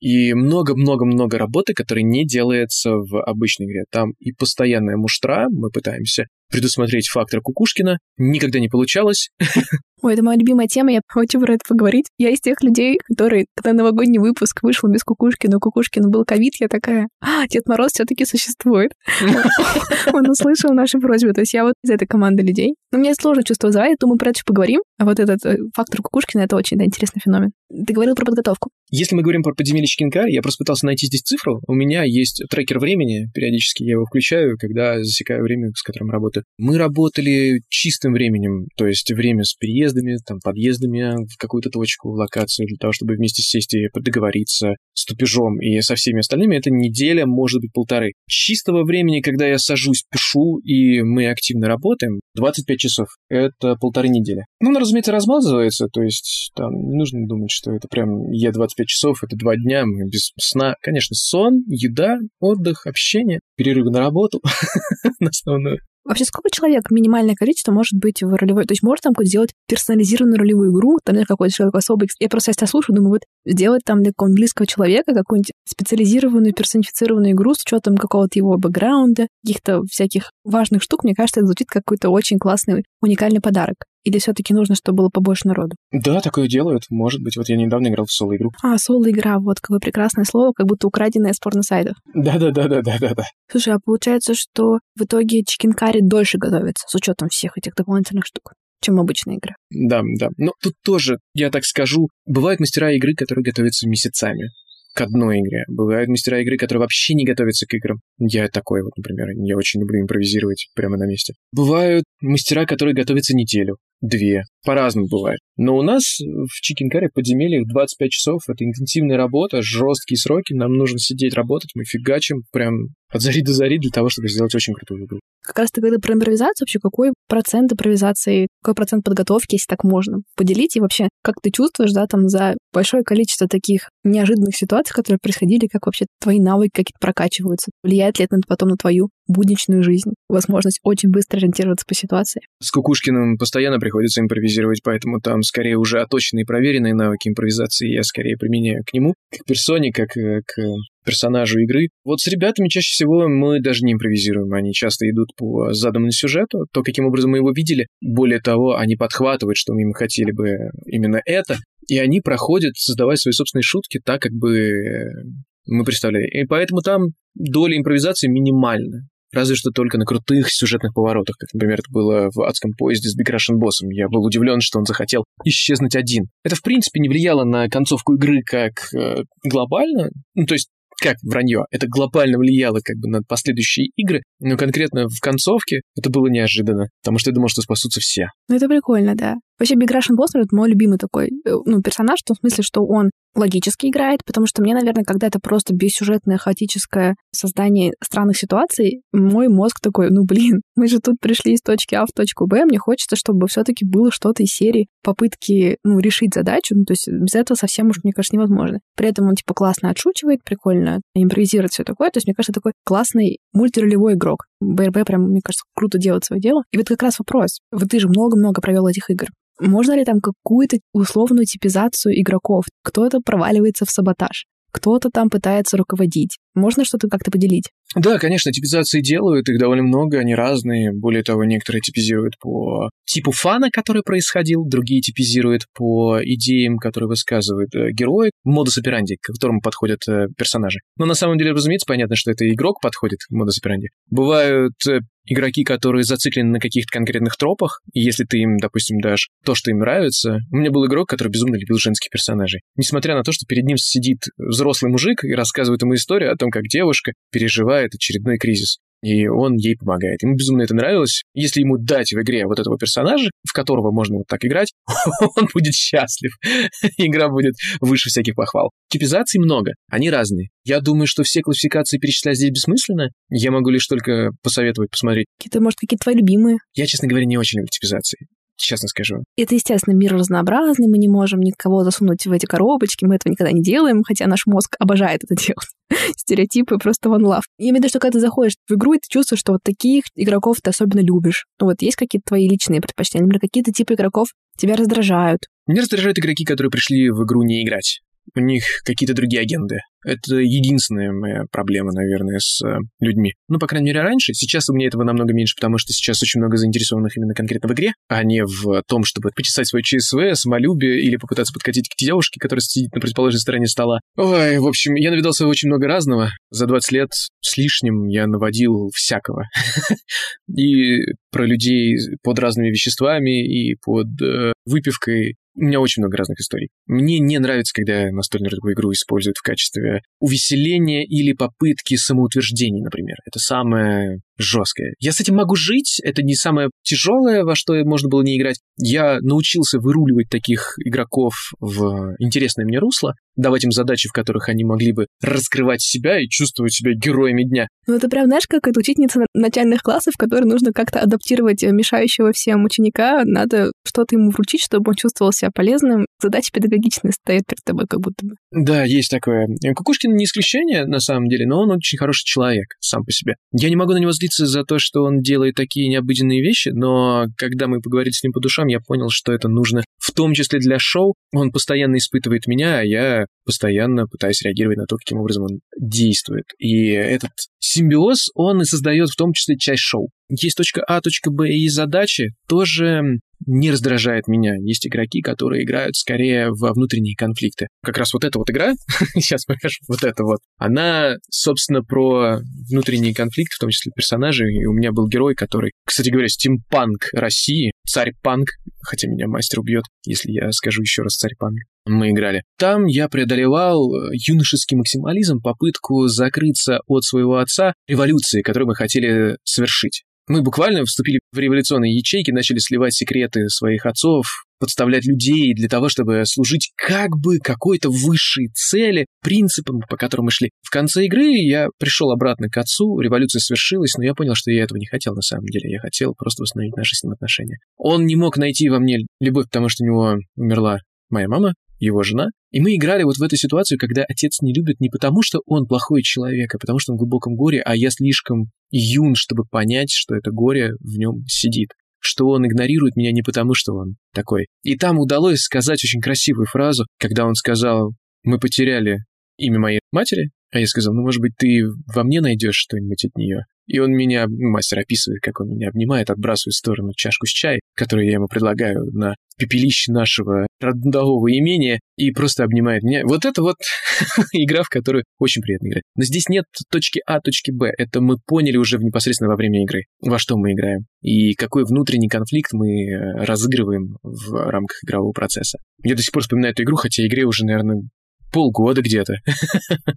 и много-много-много работы, которая не делается в обычной игре. Там и постоянная муштра, мы пытаемся предусмотреть фактор Кукушкина. Никогда не получалось. Ой, это моя любимая тема, я хочу про это поговорить. Я из тех людей, которые, когда новогодний выпуск вышел без Кукушкина, у Кукушкина был ковид, я такая, а, Дед Мороз все таки существует. Он услышал наши просьбы. То есть я вот из этой команды людей. Но мне сложно чувство вызывает, думаю, про это еще поговорим. А вот этот э, фактор Кукушкина — это очень интересный феномен. Ты говорил про подготовку. Если мы говорим про подземелье Чикенкар, я просто пытался найти здесь цифру. У меня есть трекер времени, периодически я его включаю, когда засекаю время, с которым работаю. Мы работали чистым временем, то есть время с переездами, там, подъездами в какую-то точку, в локацию, для того, чтобы вместе сесть и договориться с тупежом и со всеми остальными. Это неделя, может быть, полторы. Чистого времени, когда я сажусь, пишу, и мы активно работаем, 25 часов. Это полторы недели. Ну, оно, разумеется, размазывается, то есть там не нужно думать, что это прям я 25 часов, это два дня, мы без сна. Конечно, сон, еда, отдых, общение, перерывы на работу на основную. Вообще, сколько человек минимальное количество может быть в ролевой? То есть можно там сделать персонализированную ролевую игру, там нет какой-то человек особый. Я просто сейчас слушаю, думаю, вот сделать там для какого-нибудь близкого человека какую-нибудь специализированную, персонифицированную игру с учетом какого-то его бэкграунда, каких-то всяких важных штук, мне кажется, это звучит как какой-то очень классный, уникальный подарок. Или все-таки нужно, чтобы было побольше народу? Да, такое делают. Может быть. Вот я недавно играл в соло-игру. А, соло-игра, вот какое прекрасное слово, как будто украденное с порно-сайтов. Да-да-да-да-да-да. Слушай, а получается, что в итоге чикенкари дольше готовится с учетом всех этих дополнительных штук? чем обычная игра. Да, да. Но тут тоже, я так скажу, бывают мастера игры, которые готовятся месяцами к одной игре. Бывают мастера игры, которые вообще не готовятся к играм. Я такой вот, например. Я очень люблю импровизировать прямо на месте. Бывают мастера, которые готовятся неделю, две. По-разному бывает. Но у нас в Чикенкаре подземельях 25 часов. Это интенсивная работа, жесткие сроки. Нам нужно сидеть, работать. Мы фигачим прям от зари до зари для того, чтобы сделать очень крутую игру. Как раз ты говорил про импровизацию. Вообще, какой процент импровизации, какой процент подготовки, если так можно, поделить? И вообще, как ты чувствуешь, да, там за большое количество таких неожиданных ситуаций, которые происходили, как вообще твои навыки какие-то прокачиваются? Влияет ли это потом на твою будничную жизнь? Возможность очень быстро ориентироваться по ситуации? С Кукушкиным постоянно приходится импровизировать, поэтому там скорее уже оточенные проверенные навыки импровизации я скорее применяю к нему, к персоне, как э, к персонажу игры. Вот с ребятами чаще всего мы даже не импровизируем, они часто идут по заданному сюжету, то, каким образом мы его видели. Более того, они подхватывают, что мы хотели бы именно это, и они проходят, создавая свои собственные шутки так, как бы мы представляли. И поэтому там доля импровизации минимальна. Разве что только на крутых сюжетных поворотах, как, например, это было в адском поезде с Big Russian боссом. Я был удивлен, что он захотел исчезнуть один. Это, в принципе, не влияло на концовку игры как э, глобально. Ну, то есть как вранье, это глобально влияло как бы на последующие игры, но конкретно в концовке это было неожиданно, потому что я думал, что спасутся все. Ну, это прикольно, да. Вообще, Big Russian Boss — это мой любимый такой, э, ну, персонаж, в том смысле, что он логически играет, потому что мне, наверное, когда это просто бессюжетное, хаотическое создание странных ситуаций, мой мозг такой, ну, блин, мы же тут пришли из точки А в точку Б, мне хочется, чтобы все таки было что-то из серии попытки, ну, решить задачу, ну, то есть без этого совсем уж, мне кажется, невозможно. При этом он, типа, классно отшучивает, прикольно импровизирует все такое, то есть, мне кажется, такой классный мультиролевой игрок. БРБ прям, мне кажется, круто делает свое дело. И вот как раз вопрос. Вот ты же много-много провел этих игр. Можно ли там какую-то условную типизацию игроков? Кто-то проваливается в саботаж, кто-то там пытается руководить. Можно что-то как-то поделить? Да, конечно, типизации делают, их довольно много, они разные. Более того, некоторые типизируют по типу фана, который происходил, другие типизируют по идеям, которые высказывают э, герои, модус операнди, к которому подходят э, персонажи. Но на самом деле, разумеется, понятно, что это игрок подходит к модус операнди. Бывают э, игроки, которые зациклены на каких-то конкретных тропах, и если ты им, допустим, дашь то, что им нравится... У меня был игрок, который безумно любил женских персонажей. Несмотря на то, что перед ним сидит взрослый мужик и рассказывает ему историю о том, как девушка переживает очередной кризис и он ей помогает. Ему безумно это нравилось. Если ему дать в игре вот этого персонажа, в которого можно вот так играть, он будет счастлив. Игра будет выше всяких похвал. Типизаций много, они разные. Я думаю, что все классификации перечислять здесь бессмысленно. Я могу лишь только посоветовать посмотреть. Какие-то, может, какие-то твои любимые? Я, честно говоря, не очень люблю типизации честно скажу. Это, естественно, мир разнообразный, мы не можем никого засунуть в эти коробочки, мы этого никогда не делаем, хотя наш мозг обожает это делать. Стереотипы просто one love. Я имею в виду, что когда ты заходишь в игру, и ты чувствуешь, что вот таких игроков ты особенно любишь. Ну вот есть какие-то твои личные предпочтения, например, какие-то типы игроков тебя раздражают. Меня раздражают игроки, которые пришли в игру не играть у них какие-то другие агенды. Это единственная моя проблема, наверное, с э, людьми. Ну, по крайней мере, раньше. Сейчас у меня этого намного меньше, потому что сейчас очень много заинтересованных именно конкретно в игре, а не в том, чтобы почесать свой ЧСВ, самолюбие или попытаться подкатить к девушке, которая сидит на предположенной стороне стола. Ой, в общем, я навидался очень много разного. За 20 лет с лишним я наводил всякого. И про людей под разными веществами, и под э, выпивкой, у меня очень много разных историй. Мне не нравится, когда настольную игру используют в качестве увеселения или попытки самоутверждения, например. Это самое жесткое. Я с этим могу жить, это не самое тяжелое, во что можно было не играть. Я научился выруливать таких игроков в интересное мне русло, давать им задачи, в которых они могли бы раскрывать себя и чувствовать себя героями дня. Ну, это прям, знаешь, как это учительница начальных классов, которой нужно как-то адаптировать мешающего всем ученика, надо что-то ему вручить, чтобы он чувствовал себя полезным. Задача педагогичная стоит перед тобой как будто бы. Да, есть такое. Кукушкин не исключение, на самом деле, но он очень хороший человек сам по себе. Я не могу на него злиться за то, что он делает такие необыденные вещи, но когда мы поговорили с ним по душам, я понял, что это нужно в том числе для шоу. Он постоянно испытывает меня, а я постоянно пытаюсь реагировать на то, каким образом он действует. И этот симбиоз, он и создает в том числе часть шоу. Есть точка А, точка Б и задачи тоже не раздражает меня. Есть игроки, которые играют скорее во внутренние конфликты. Как раз вот эта вот игра, сейчас покажу, вот это вот, она, собственно, про внутренние конфликты, в том числе персонажей. И у меня был герой, который, кстати говоря, стимпанк России, царь-панк, хотя меня мастер убьет, если я скажу еще раз царь-панк. Мы играли. Там я преодолевал юношеский максимализм, попытку закрыться от своего отца революции, которую мы хотели совершить. Мы буквально вступили в революционные ячейки, начали сливать секреты своих отцов, подставлять людей для того, чтобы служить как бы какой-то высшей цели, принципам, по которым мы шли. В конце игры я пришел обратно к отцу, революция свершилась, но я понял, что я этого не хотел на самом деле. Я хотел просто восстановить наши с ним отношения. Он не мог найти во мне любовь, потому что у него умерла моя мама, его жена. И мы играли вот в эту ситуацию, когда отец не любит не потому, что он плохой человек, а потому что он в глубоком горе, а я слишком юн, чтобы понять, что это горе в нем сидит что он игнорирует меня не потому, что он такой. И там удалось сказать очень красивую фразу, когда он сказал, мы потеряли имя моей матери, а я сказал, ну, может быть, ты во мне найдешь что-нибудь от нее. И он меня, мастер описывает, как он меня обнимает, отбрасывает в сторону чашку с чаем, которую я ему предлагаю на пепелище нашего родового имения, и просто обнимает меня. Вот это вот игра, в которую очень приятно играть. Но здесь нет точки А, точки Б. Это мы поняли уже непосредственно во время игры, во что мы играем, и какой внутренний конфликт мы э, разыгрываем в рамках игрового процесса. Я до сих пор вспоминаю эту игру, хотя игре уже, наверное, полгода где-то.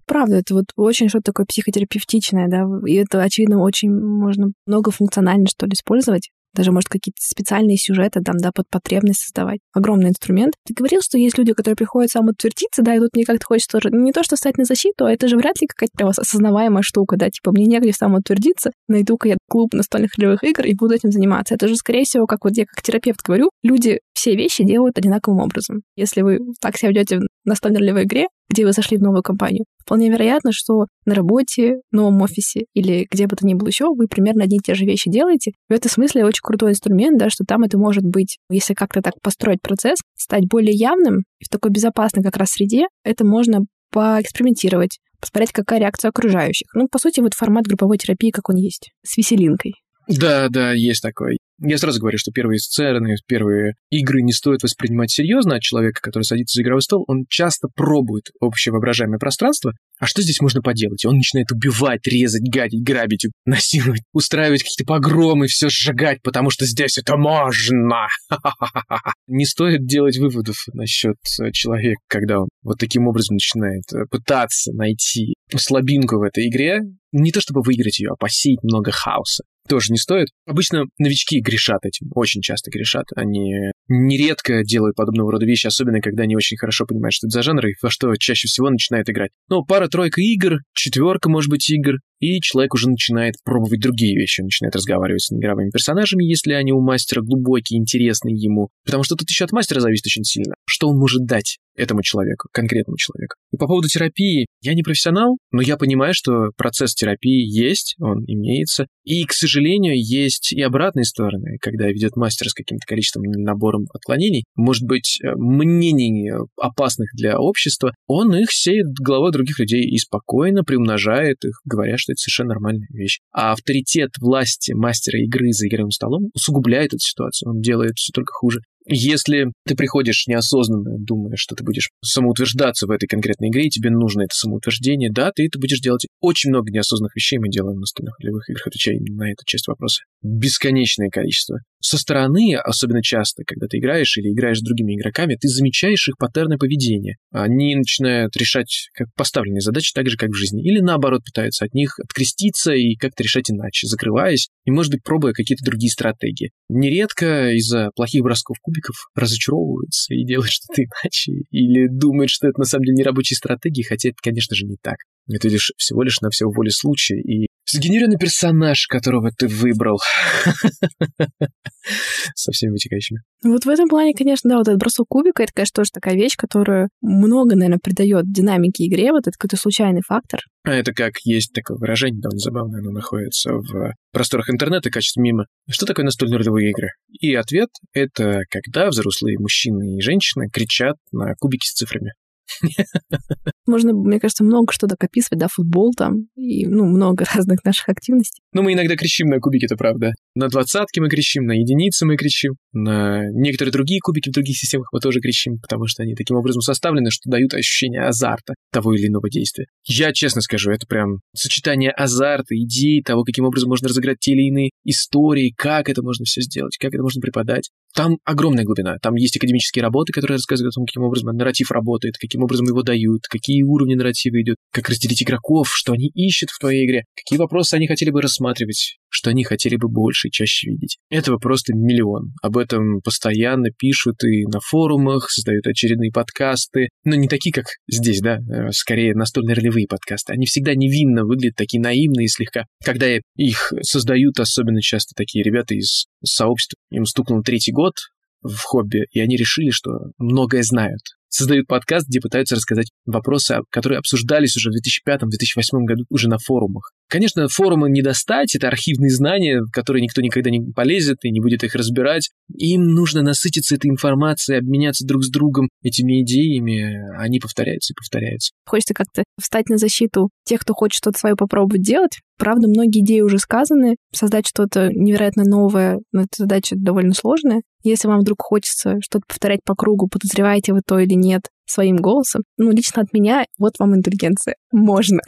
Правда, это вот очень что-то такое психотерапевтичное, да, и это, очевидно, очень можно многофункционально, что ли, использовать даже, может, какие-то специальные сюжеты там, да, под потребность создавать. Огромный инструмент. Ты говорил, что есть люди, которые приходят самоутвердиться, да, и тут мне как-то хочется тоже не то, что стать на защиту, а это же вряд ли какая-то прям осознаваемая штука, да, типа мне негде самоутвердиться, найду-ка я клуб настольных ролевых игр и буду этим заниматься. Это же, скорее всего, как вот я как терапевт говорю, люди все вещи делают одинаковым образом. Если вы так себя ведете в настольной ролевой игре, где вы зашли в новую компанию, вполне вероятно, что на работе, новом офисе или где бы то ни было еще, вы примерно одни и те же вещи делаете. В этом смысле очень крутой инструмент, да, что там это может быть, если как-то так построить процесс, стать более явным и в такой безопасной как раз среде, это можно поэкспериментировать, посмотреть, какая реакция окружающих. Ну, по сути, вот формат групповой терапии, как он есть, с веселинкой. Да, да, есть такой. Я сразу говорю, что первые сцены, первые игры не стоит воспринимать серьезно от человека, который садится за игровой стол. Он часто пробует общее воображаемое пространство. А что здесь можно поделать? Он начинает убивать, резать, гадить, грабить, насиловать, устраивать какие-то погромы, все сжигать, потому что здесь это можно. Не стоит делать выводов насчет человека, когда он вот таким образом начинает э, пытаться найти слабинку в этой игре. Не то чтобы выиграть ее, а посеять много хаоса тоже не стоит. Обычно новички грешат этим, очень часто грешат. Они нередко делают подобного рода вещи, особенно когда не очень хорошо понимают, что это за жанр и во что чаще всего начинают играть. Ну, пара-тройка игр, четверка, может быть, игр, и человек уже начинает пробовать другие вещи, он начинает разговаривать с неигровыми персонажами, если они у мастера глубокие, интересные ему. Потому что тут еще от мастера зависит очень сильно, что он может дать этому человеку, конкретному человеку. И по поводу терапии, я не профессионал, но я понимаю, что процесс терапии есть, он имеется. И, к сожалению, есть и обратные стороны, когда ведет мастер с каким-то количеством набором отклонений, может быть, э, мнений опасных для общества, он их сеет головой других людей и спокойно приумножает их, говоря, что это совершенно нормальная вещь. А авторитет власти мастера игры за игровым столом усугубляет эту ситуацию, он делает все только хуже. Если ты приходишь неосознанно, думая, что ты будешь самоутверждаться в этой конкретной игре, и тебе нужно это самоутверждение, да, ты это будешь делать. Очень много неосознанных вещей мы делаем в настольных ролевых играх, отвечая именно на эту часть вопроса. Бесконечное количество. Со стороны, особенно часто, когда ты играешь или играешь с другими игроками, ты замечаешь их паттерны поведения. Они начинают решать как поставленные задачи так же, как в жизни. Или наоборот, пытаются от них откреститься и как-то решать иначе, закрываясь и, может быть, пробуя какие-то другие стратегии. Нередко из-за плохих бросков кубиков кубиков разочаровываются и делают что-то иначе, или думают, что это на самом деле не рабочие стратегии, хотя это, конечно же, не так. Это лишь всего лишь на все воле случая, и сгенерированный персонаж, которого ты выбрал. Со всеми вытекающими. Вот в этом плане, конечно, да, вот этот бросок кубика, это, конечно, тоже такая вещь, которая много, наверное, придает динамике игре, вот это какой-то случайный фактор. А это как есть такое выражение, довольно забавное, оно находится в просторах интернета, качестве мимо. Что такое настольные ролевые игры? И ответ — это когда взрослые мужчины и женщины кричат на кубики с цифрами. Можно, мне кажется, много что так описывать, да, футбол там, и, ну, много разных наших активностей. Ну, мы иногда кричим на кубики, это правда. На двадцатки мы кричим, на единицы мы кричим, на некоторые другие кубики в других системах мы тоже кричим, потому что они таким образом составлены, что дают ощущение азарта того или иного действия. Я честно скажу, это прям сочетание азарта, идей, того, каким образом можно разыграть те или иные истории, как это можно все сделать, как это можно преподать. Там огромная глубина. Там есть академические работы, которые рассказывают о том, каким образом нарратив работает, каким образом его дают, какие уровни нарратива идут, как разделить игроков, что они ищут в твоей игре, какие вопросы они хотели бы рассматривать, что они хотели бы больше и чаще видеть. Этого просто миллион. Об этом постоянно пишут и на форумах, создают очередные подкасты. Но не такие, как здесь, да, э, скорее настольно-ролевые подкасты. Они всегда невинно выглядят, такие наивные слегка. Когда их создают, особенно часто такие ребята из сообщества, им стукнул третий год, в хобби, и они решили, что многое знают. Создают подкаст, где пытаются рассказать вопросы, которые обсуждались уже в 2005-2008 году уже на форумах. Конечно, форумы не достать, это архивные знания, в которые никто никогда не полезет и не будет их разбирать. Им нужно насытиться этой информацией, обменяться друг с другом этими идеями, они повторяются и повторяются. Хочется как-то встать на защиту тех, кто хочет что-то свое попробовать делать. Правда, многие идеи уже сказаны. Создать что-то невероятно новое, но эта задача довольно сложная. Если вам вдруг хочется что-то повторять по кругу, подозреваете вы то или нет, своим голосом. Ну, лично от меня, вот вам интеллигенция. Можно.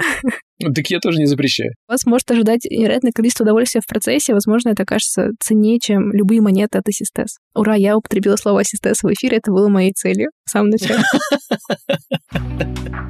Ну, так я тоже не запрещаю. Вас может ожидать невероятное количество удовольствия в процессе. Возможно, это кажется ценнее, чем любые монеты от ассистес. Ура, я употребила слово ассистес в эфире. Это было моей целью в самом начале.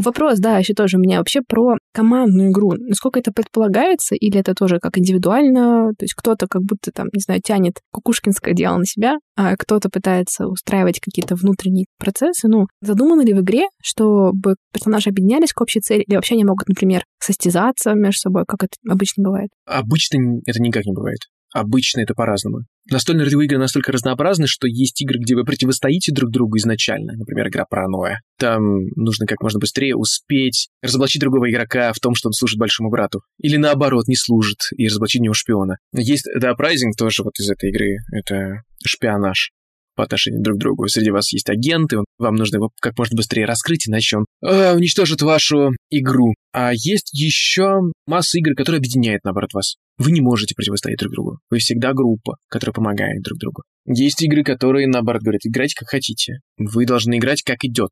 Вопрос, да, еще тоже у меня вообще про командную игру. Насколько это предполагается, или это тоже как индивидуально? То есть кто-то как будто там, не знаю, тянет кукушкинское дело на себя, а кто-то пытается устраивать какие-то внутренние процессы. Ну, задумано ли в игре, чтобы персонажи объединялись к общей цели, или вообще они могут, например, состязаться между собой, как это обычно бывает? Обычно это никак не бывает. Обычно это по-разному. Настольные ролевые игры настолько разнообразны, что есть игры, где вы противостоите друг другу изначально. Например, игра Паранойя. Там нужно как можно быстрее успеть разоблачить другого игрока в том, что он служит большому брату. Или наоборот, не служит и разоблачить него шпиона. Есть The Uprising тоже вот из этой игры. Это шпионаж по отношению друг к другу. Среди вас есть агенты, вам нужно его как можно быстрее раскрыть, иначе он э, уничтожит вашу игру. А есть еще масса игр, которые объединяют, наоборот, вас. Вы не можете противостоять друг другу. Вы всегда группа, которая помогает друг другу. Есть игры, которые, наоборот, говорят, играйте как хотите. Вы должны играть как идет,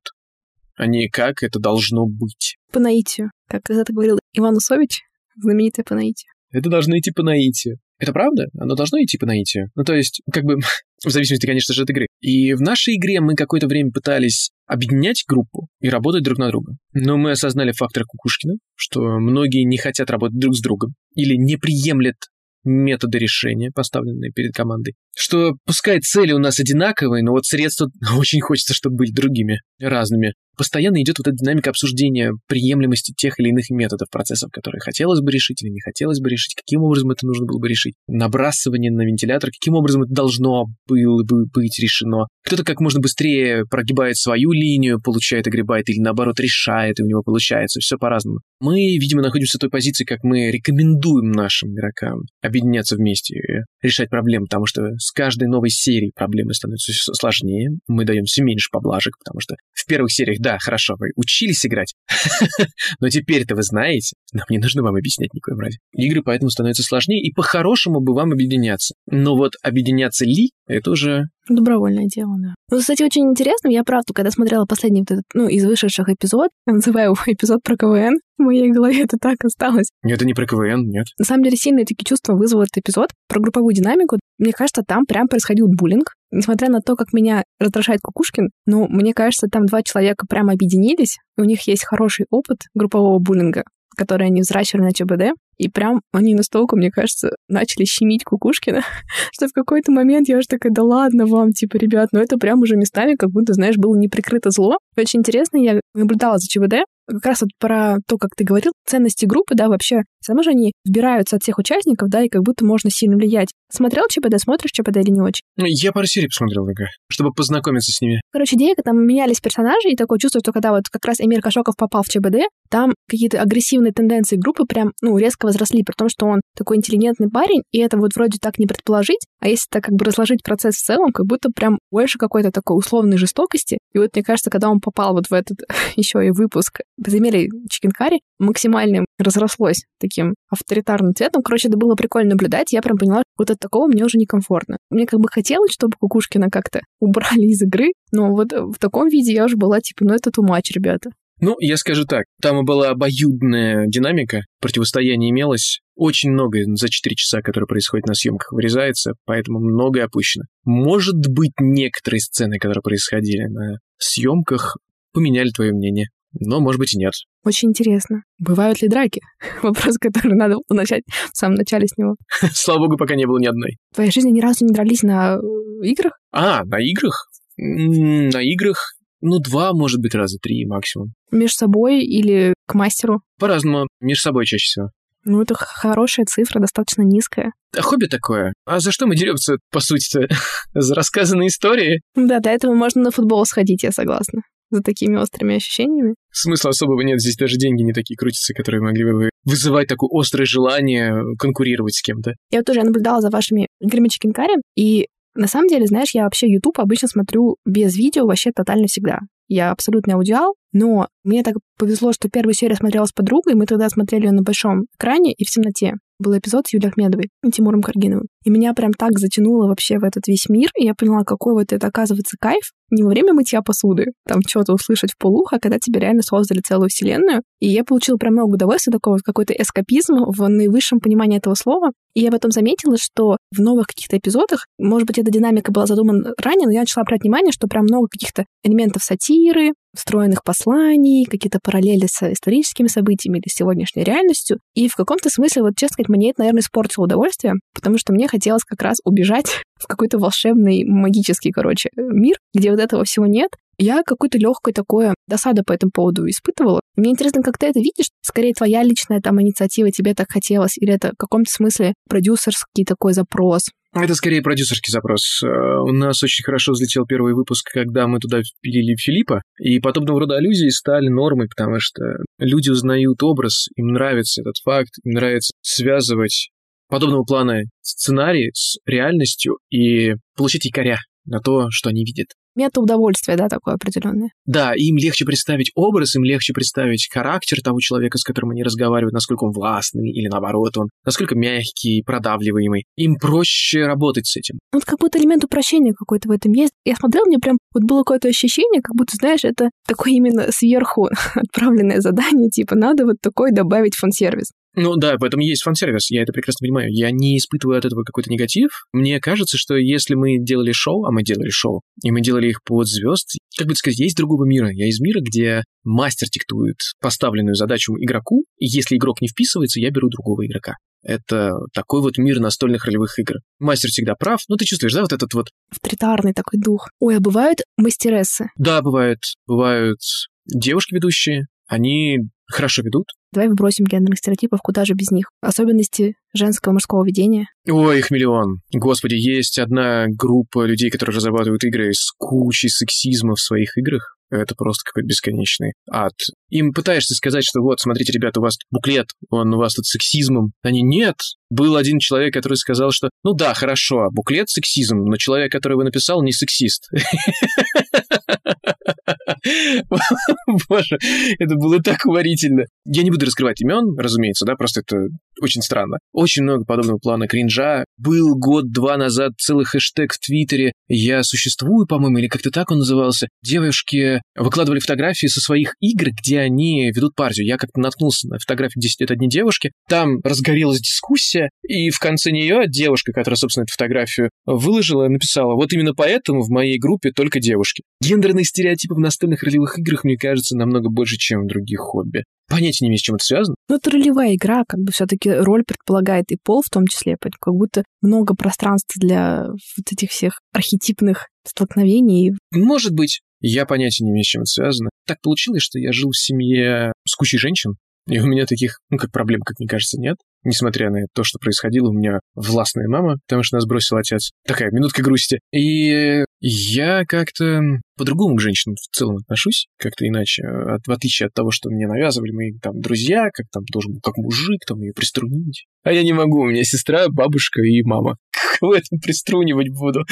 а не как это должно быть. По наитию. Как когда-то говорил Иван Усович, знаменитое по наитию. Это должно идти по наитию. Это правда? Оно должно идти по наитию. Ну, то есть, как бы, в зависимости, конечно же, от игры. И в нашей игре мы какое-то время пытались объединять группу и работать друг на друга. Но мы осознали фактор Кукушкина, что многие не хотят работать друг с другом или не приемлят методы решения, поставленные перед командой. Что пускай цели у нас одинаковые, но вот средства очень хочется, чтобы были другими, разными постоянно идет вот эта динамика обсуждения приемлемости тех или иных методов, процессов, которые хотелось бы решить или не хотелось бы решить, каким образом это нужно было бы решить, набрасывание на вентилятор, каким образом это должно было бы быть решено. Кто-то как можно быстрее прогибает свою линию, получает, огребает, или наоборот решает, и у него получается. Все по-разному. Мы, видимо, находимся в той позиции, как мы рекомендуем нашим игрокам объединяться вместе и решать проблемы, потому что с каждой новой серией проблемы становятся сложнее. Мы даем все меньше поблажек, потому что в первых сериях, да, хорошо, вы учились играть, но теперь-то вы знаете, нам не нужно вам объяснять никакой ради. Игры поэтому становятся сложнее, и по-хорошему бы вам объединяться. Но вот объединяться ли, это уже Добровольное дело, да. Ну, кстати, очень интересно, я правда, когда смотрела последний вот этот, ну, из вышедших эпизод, называю его эпизод про КВН, в моей голове это так осталось. Нет, это не про КВН, нет. На самом деле, сильные такие чувства вызвал этот эпизод про групповую динамику. Мне кажется, там прям происходил буллинг. Несмотря на то, как меня раздражает Кукушкин, ну, мне кажется, там два человека прямо объединились, у них есть хороший опыт группового буллинга, который они взращивали на ЧБД, и прям они настолько, мне кажется, начали щемить Кукушкина, что в какой-то момент я уже такая, да ладно вам, типа, ребят, ну это прям уже местами как будто, знаешь, было неприкрыто зло. Очень интересно, я наблюдала за ЧВД, как раз вот про то, как ты говорил, ценности группы, да, вообще Все равно же они вбираются от всех участников, да, и как будто можно сильно влиять. Смотрел ЧПД, смотришь ЧПД или не очень? Ну, я пару серий посмотрел ВГ, чтобы познакомиться с ними. Короче, идея, там менялись персонажи, и такое чувство, что когда вот как раз Эмир Кашоков попал в ЧБД, там какие-то агрессивные тенденции группы прям, ну, резко возросли, при том, что он такой интеллигентный парень, и это вот вроде так не предположить, а если так как бы разложить процесс в целом, как будто прям больше какой-то такой условной жестокости. И вот мне кажется, когда он попал вот в этот еще и выпуск подземелья Чикенкари, максимально разрослось таким авторитарным цветом. Короче, это было прикольно наблюдать. Я прям поняла, вот от такого мне уже некомфортно. Мне как бы хотелось, чтобы Кукушкина как-то убрали из игры, но вот в таком виде я уже была типа, ну это much, ребята. Ну, я скажу так, там была обоюдная динамика, противостояние имелось, очень много за 4 часа, которые происходят на съемках, вырезается, поэтому многое опущено. Может быть, некоторые сцены, которые происходили на съемках, поменяли твое мнение, но, может быть, и нет. Очень интересно. Бывают ли драки? Вопрос, который надо начать в самом начале с него. Слава богу, пока не было ни одной. В твоей жизни ни разу не дрались на э, играх? А, на играх? На играх ну, два, может быть, раза три максимум. Между собой или к мастеру? По-разному. Между собой чаще всего. Ну, это хорошая цифра, достаточно низкая. А хобби такое. А за что мы деремся, по сути-то? за рассказанные истории? Да, для этого можно на футбол сходить, я согласна. За такими острыми ощущениями. Смысла особого нет, здесь даже деньги не такие крутятся, которые могли бы вызывать такое острое желание конкурировать с кем-то. Я вот тоже наблюдала за вашими играми Чикенкари, и на самом деле, знаешь, я вообще YouTube обычно смотрю без видео вообще тотально всегда. Я абсолютный аудиал, но мне так повезло, что первую серию смотрела с подругой, мы тогда смотрели ее на большом экране и в темноте был эпизод с Юлией Ахмедовой и Тимуром Каргиновым. И меня прям так затянуло вообще в этот весь мир, и я поняла, какой вот это оказывается кайф. Не во время мытья посуды, там что-то услышать в полухо, а когда тебе реально создали целую вселенную. И я получила прям много удовольствия, такого какой-то эскапизм в наивысшем понимании этого слова. И я потом заметила, что в новых каких-то эпизодах, может быть, эта динамика была задумана ранее, но я начала брать внимание, что прям много каких-то элементов сатиры, встроенных посланий, какие-то параллели с историческими событиями или сегодняшней реальностью. И в каком-то смысле, вот честно сказать, мне это, наверное, испортило удовольствие, потому что мне хотелось как раз убежать в какой-то волшебный, магический, короче, мир, где вот этого всего нет. Я какое-то легкое такое досаду по этому поводу испытывала. Мне интересно, как ты это видишь? Скорее, твоя личная там инициатива, тебе так хотелось, или это в каком-то смысле продюсерский такой запрос? Это скорее продюсерский запрос. Э, у нас очень хорошо взлетел первый выпуск, когда мы туда впилили Филиппа, и подобного рода аллюзии стали нормой, потому что люди узнают образ, им нравится этот факт, им нравится связывать подобного плана сценарий с реальностью и получить якоря на то, что они видят мета-удовольствие, да, такое определенное. Да, им легче представить образ, им легче представить характер того человека, с которым они разговаривают, насколько он властный или наоборот он, насколько мягкий, продавливаемый. Им проще работать с этим. Вот как будто элемент упрощения какой-то в этом есть. Я смотрел, мне прям вот было какое-то ощущение, как будто, знаешь, это такое именно сверху отправленное задание, типа надо вот такой добавить фан-сервис. Ну да, в этом есть фан-сервис, я это прекрасно понимаю. Я не испытываю от этого какой-то негатив. Мне кажется, что если мы делали шоу, а мы делали шоу, и мы делали их под звезд, как бы сказать, я из другого мира. Я из мира, где мастер диктует поставленную задачу игроку, и если игрок не вписывается, я беру другого игрока. Это такой вот мир настольных ролевых игр. Мастер всегда прав, ну ты чувствуешь, да, вот этот вот... Авторитарный такой дух. Ой, а бывают мастерессы? Да, бывают. Бывают девушки-ведущие, они хорошо ведут. Давай выбросим гендерных стереотипов, куда же без них. Особенности женского мужского ведения. Ой, их миллион. Господи, есть одна группа людей, которые разрабатывают игры с кучей сексизма в своих играх. Это просто какой-то бесконечный ад. Им пытаешься сказать, что вот, смотрите, ребята, у вас буклет, он у вас тут сексизмом. Они, нет. Был один человек, который сказал, что, ну да, хорошо, буклет сексизм, но человек, который его написал, не сексист. Боже, это было так уморительно. Я не буду раскрывать имен, разумеется, да, просто это очень странно. Очень много подобного плана кринжа. Был год-два назад целый хэштег в Твиттере «Я существую», по-моему, или как-то так он назывался. Девушки выкладывали фотографии со своих игр, где они ведут партию. Я как-то наткнулся на фотографию 10 лет одни девушки. Там разгорелась дискуссия, и в конце нее девушка, которая, собственно, эту фотографию выложила, написала «Вот именно поэтому в моей группе только девушки». Гендерные стереотипы в настольных ролевых играх, мне кажется, намного больше, чем в других хобби. Понятия не имею, с чем это связано. Ну, это ролевая игра, как бы все-таки роль предполагает и пол в том числе, как будто много пространства для вот этих всех архетипных столкновений. Может быть. Я понятия не имею, с чем это связано. Так получилось, что я жил в семье с кучей женщин, И у меня таких, ну, как проблем, как мне кажется, нет. Несмотря на то, что происходило, у меня властная мама, потому что нас бросил отец. Такая минутка грусти. И я как-то по-другому к женщинам в целом отношусь, как-то иначе, от, в отличие от того, что мне навязывали мои там друзья, как там должен как мужик, там ее приструнить. А я не могу, у меня сестра, бабушка и мама. Кого я там приструнивать буду?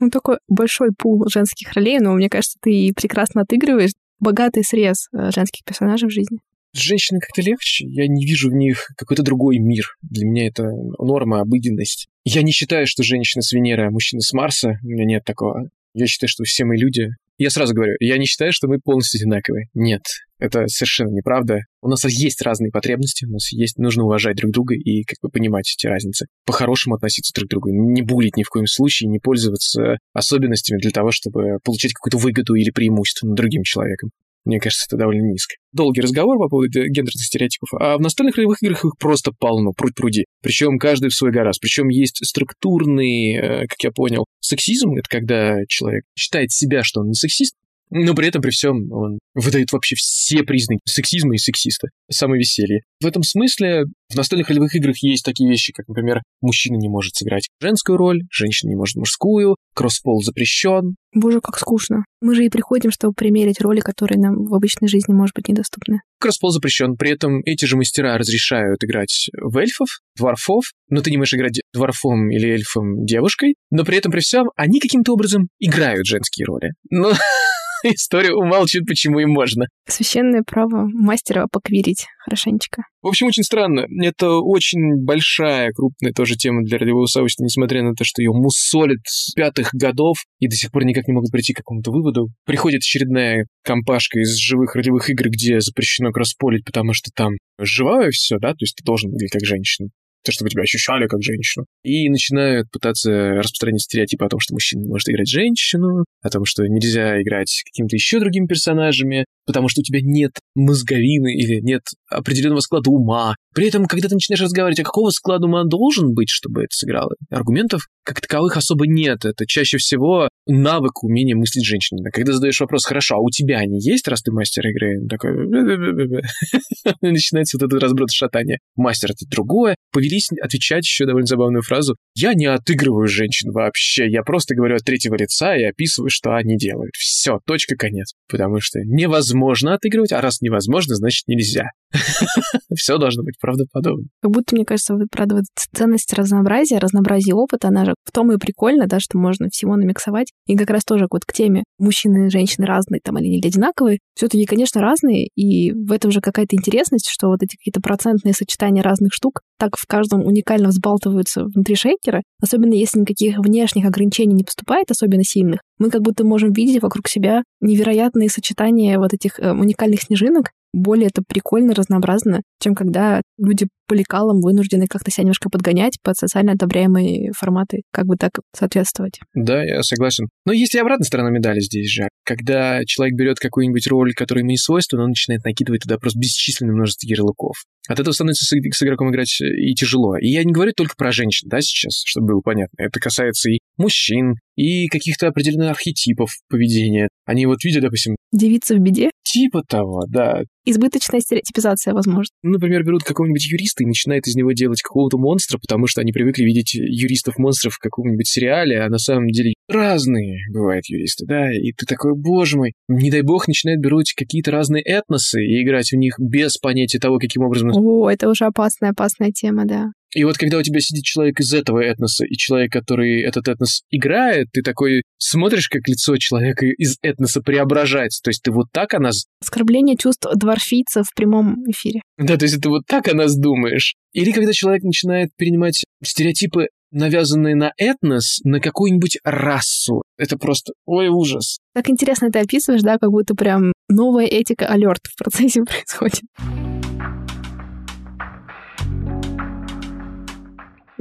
Ну, такой большой пул женских ролей, но мне кажется, ты прекрасно отыгрываешь богатый срез э, женских персонажей в жизни. С женщинами как-то легче. Я не вижу в них какой-то другой мир. Для меня это норма, обыденность. Я не считаю, что женщина с Венеры, а мужчина с Марса. У меня нет такого. Я считаю, что все мы люди. Я сразу говорю, я не считаю, что мы полностью одинаковые. Нет, это совершенно неправда. У нас есть разные потребности, у нас есть, нужно уважать друг друга и как бы понимать эти разницы. По-хорошему относиться друг к другу, не булить ни в коем случае, не пользоваться особенностями для того, чтобы получить какую-то выгоду или преимущество над другим человеком. Мне кажется, это довольно низко. Долгий разговор по поводу гендерных стереотипов, а в настольных ролевых играх их просто полно, пруд пруди. Причем каждый в свой гараж. Причем есть структурный, э, как я понял, сексизм. Это когда человек считает себя, что он не сексист, но при этом, при всем, он выдает вообще все признаки сексизма и сексиста. Самое веселье. В этом смысле в настольных ролевых играх есть такие вещи, как, например, мужчина не может сыграть женскую роль, женщина не может мужскую, кросспол запрещен. Боже, как скучно. Мы же и приходим, чтобы примерить роли, которые нам в обычной жизни, может быть, недоступны. Кросспол запрещен. При этом эти же мастера разрешают играть в эльфов, дворфов, но ты не можешь играть дворфом или эльфом девушкой, но при этом при всем они каким-то образом играют женские роли. Но история умалчивает, почему им можно. Священное право мастера поквирить хорошенечко. В общем, очень странно. Это очень большая, крупная тоже тема для ролевого сообщества, несмотря на то, что ее мусолят с пятых годов и до сих пор никак не могут прийти к какому-то выводу. Приходит очередная компашка из живых ролевых игр, где запрещено кросполить, потому что там живое все, да, то есть ты должен выглядеть как женщина то, чтобы тебя ощущали как женщину. И начинают пытаться распространить стереотипы о том, что мужчина не может играть женщину, о том, что нельзя играть какими-то еще другими персонажами, потому что у тебя нет мозговины или нет определенного склада ума. При этом, когда ты начинаешь разговаривать, о какого склада ума должен быть, чтобы это сыграло, аргументов как таковых особо нет. Это чаще всего навык, умение мыслить женщине. Когда задаешь вопрос, хорошо, а у тебя они есть, раз ты мастер игры? Такой... Начинается вот этот разброд шатания. Мастер — это другое. Повелись отвечать еще довольно забавную фразу. Я не отыгрываю женщин вообще. Я просто говорю от третьего лица и описываю, что они делают. Все, точка, конец. Потому что невозможно отыгрывать, а раз невозможно, значит нельзя. Все должно быть правдоподобно. Как будто, мне кажется, вот, правда, вот ценность разнообразия, разнообразие опыта, она же в том и прикольно, да, что можно всего намиксовать. И как раз тоже вот к теме мужчины и женщины разные там или не одинаковые. Все-таки, конечно, разные, и в этом же какая-то интересность, что вот эти какие-то процентные сочетания разных штук так в каждом уникально взбалтываются внутри шейкера, особенно если никаких внешних ограничений не поступает, особенно сильных, мы как будто можем видеть вокруг себя невероятные сочетания вот этих э, уникальных снежинок, более это прикольно, разнообразно, чем когда люди по лекалам вынуждены как-то себя немножко подгонять под социально одобряемые форматы, как бы так соответствовать. Да, я согласен. Но есть и обратная сторона медали здесь же. Когда человек берет какую-нибудь роль, которая ему не свойственна, он начинает накидывать туда просто бесчисленное множество ярлыков. От этого становится с, с игроком играть и тяжело. И я не говорю только про женщин, да, сейчас, чтобы было понятно. Это касается и мужчин, и каких-то определенных архетипов поведения. Они вот видят, допустим... Девица в беде? Типа того, да. Избыточная стереотипизация, возможно. Например, берут какого-нибудь юриста и начинают из него делать какого-то монстра, потому что они привыкли видеть юристов-монстров в каком-нибудь сериале, а на самом деле разные бывают юристы, да, и ты такой, боже мой, не дай бог начинают берут какие-то разные этносы и играть в них без понятия того, каким образом... О, это уже опасная, опасная тема, да. И вот когда у тебя сидит человек из этого этноса и человек, который этот этнос играет, ты такой смотришь, как лицо человека из этноса преображается. То есть ты вот так о нас... Оскорбление чувств дворфийца в прямом эфире. Да, то есть ты вот так о нас думаешь. Или когда человек начинает перенимать стереотипы, навязанные на этнос, на какую-нибудь расу. Это просто, ой, ужас. Так интересно ты описываешь, да, как будто прям новая этика алерт в процессе происходит.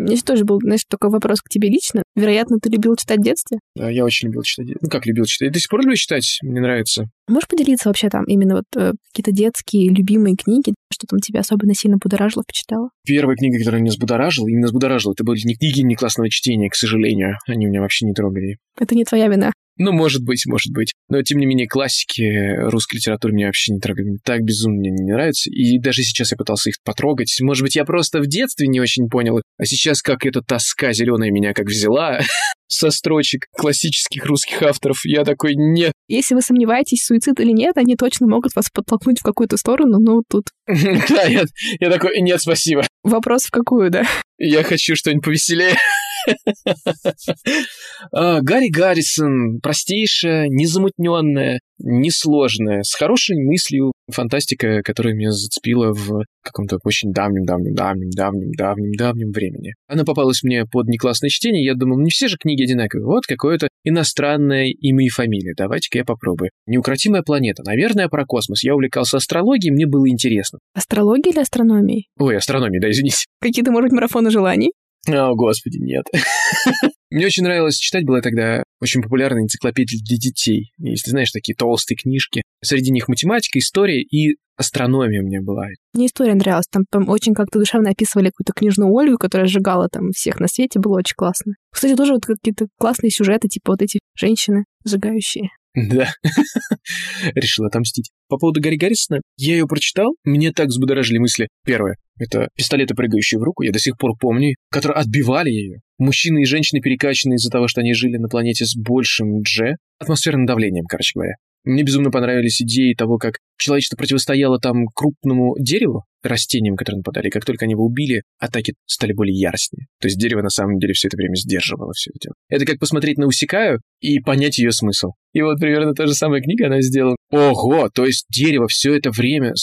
У меня тоже был, знаешь, такой вопрос к тебе лично. Вероятно, ты любил читать в детстве? Да, я очень любил читать. Ну, как любил читать? Я до сих пор люблю читать, мне нравится. Можешь поделиться вообще там именно вот э, какие-то детские любимые книги, что там тебя особенно сильно будоражило, впечатляло? Первая книга, которая меня взбудоражила, именно взбудоражила, это были не книги не классного чтения, к сожалению. Они меня вообще не трогали. Это не твоя вина. Ну, может быть, может быть. Но, тем не менее, классики русской литературы мне вообще не трогали. Мне так безумно мне не нравятся. И даже сейчас я пытался их потрогать. Может быть, я просто в детстве не очень понял их. А сейчас как эта тоска зеленая меня как взяла со строчек классических русских авторов. Я такой, нет. Если вы сомневаетесь, суицид или нет, они точно могут вас подтолкнуть в какую-то сторону, но тут... Да, я, я такой, нет, спасибо. Вопрос в какую, да? Я хочу что-нибудь повеселее. А, Гарри Гаррисон, простейшая, незамутненная, несложная, с хорошей мыслью фантастика, которая меня зацепила в каком-то очень давнем-давнем-давнем-давнем-давнем времени. Она попалась мне под неклассное чтение, я думал, не все же книги одинаковые, вот какое-то иностранное имя и фамилия, давайте-ка я попробую. Неукротимая планета, наверное, про космос. Я увлекался астрологией, мне было интересно. Астрологией или астрономией? Ой, астрономией, да, извините. Какие-то, может быть, марафоны желаний? О, господи, нет. Мне очень нравилось читать, была тогда очень популярная энциклопедия для детей. Если знаешь, такие толстые книжки. Среди них математика, история и астрономия у меня была. Мне история нравилась. Там, там очень как-то душевно описывали какую-то книжную Ольгу, которая сжигала там всех на свете. Было очень классно. Кстати, тоже вот какие-то классные сюжеты, типа вот эти женщины сжигающие. Да. Решил отомстить. По поводу Гарри Гаррисона, я ее прочитал, мне так взбудоражили мысли. Первое, это пистолеты, прыгающие в руку, я до сих пор помню, которые отбивали ее. Мужчины и женщины перекачаны из-за того, что они жили на планете с большим G, атмосферным давлением, короче говоря. Мне безумно понравились идеи того, как человечество противостояло там крупному дереву, растениям, которые нападали. Как только они его убили, атаки стали более яростнее. То есть дерево на самом деле все это время сдерживало все это. Это как посмотреть на Усикаю и понять ее смысл. И вот примерно та же самая книга она сделала. Ого, то есть дерево все это время...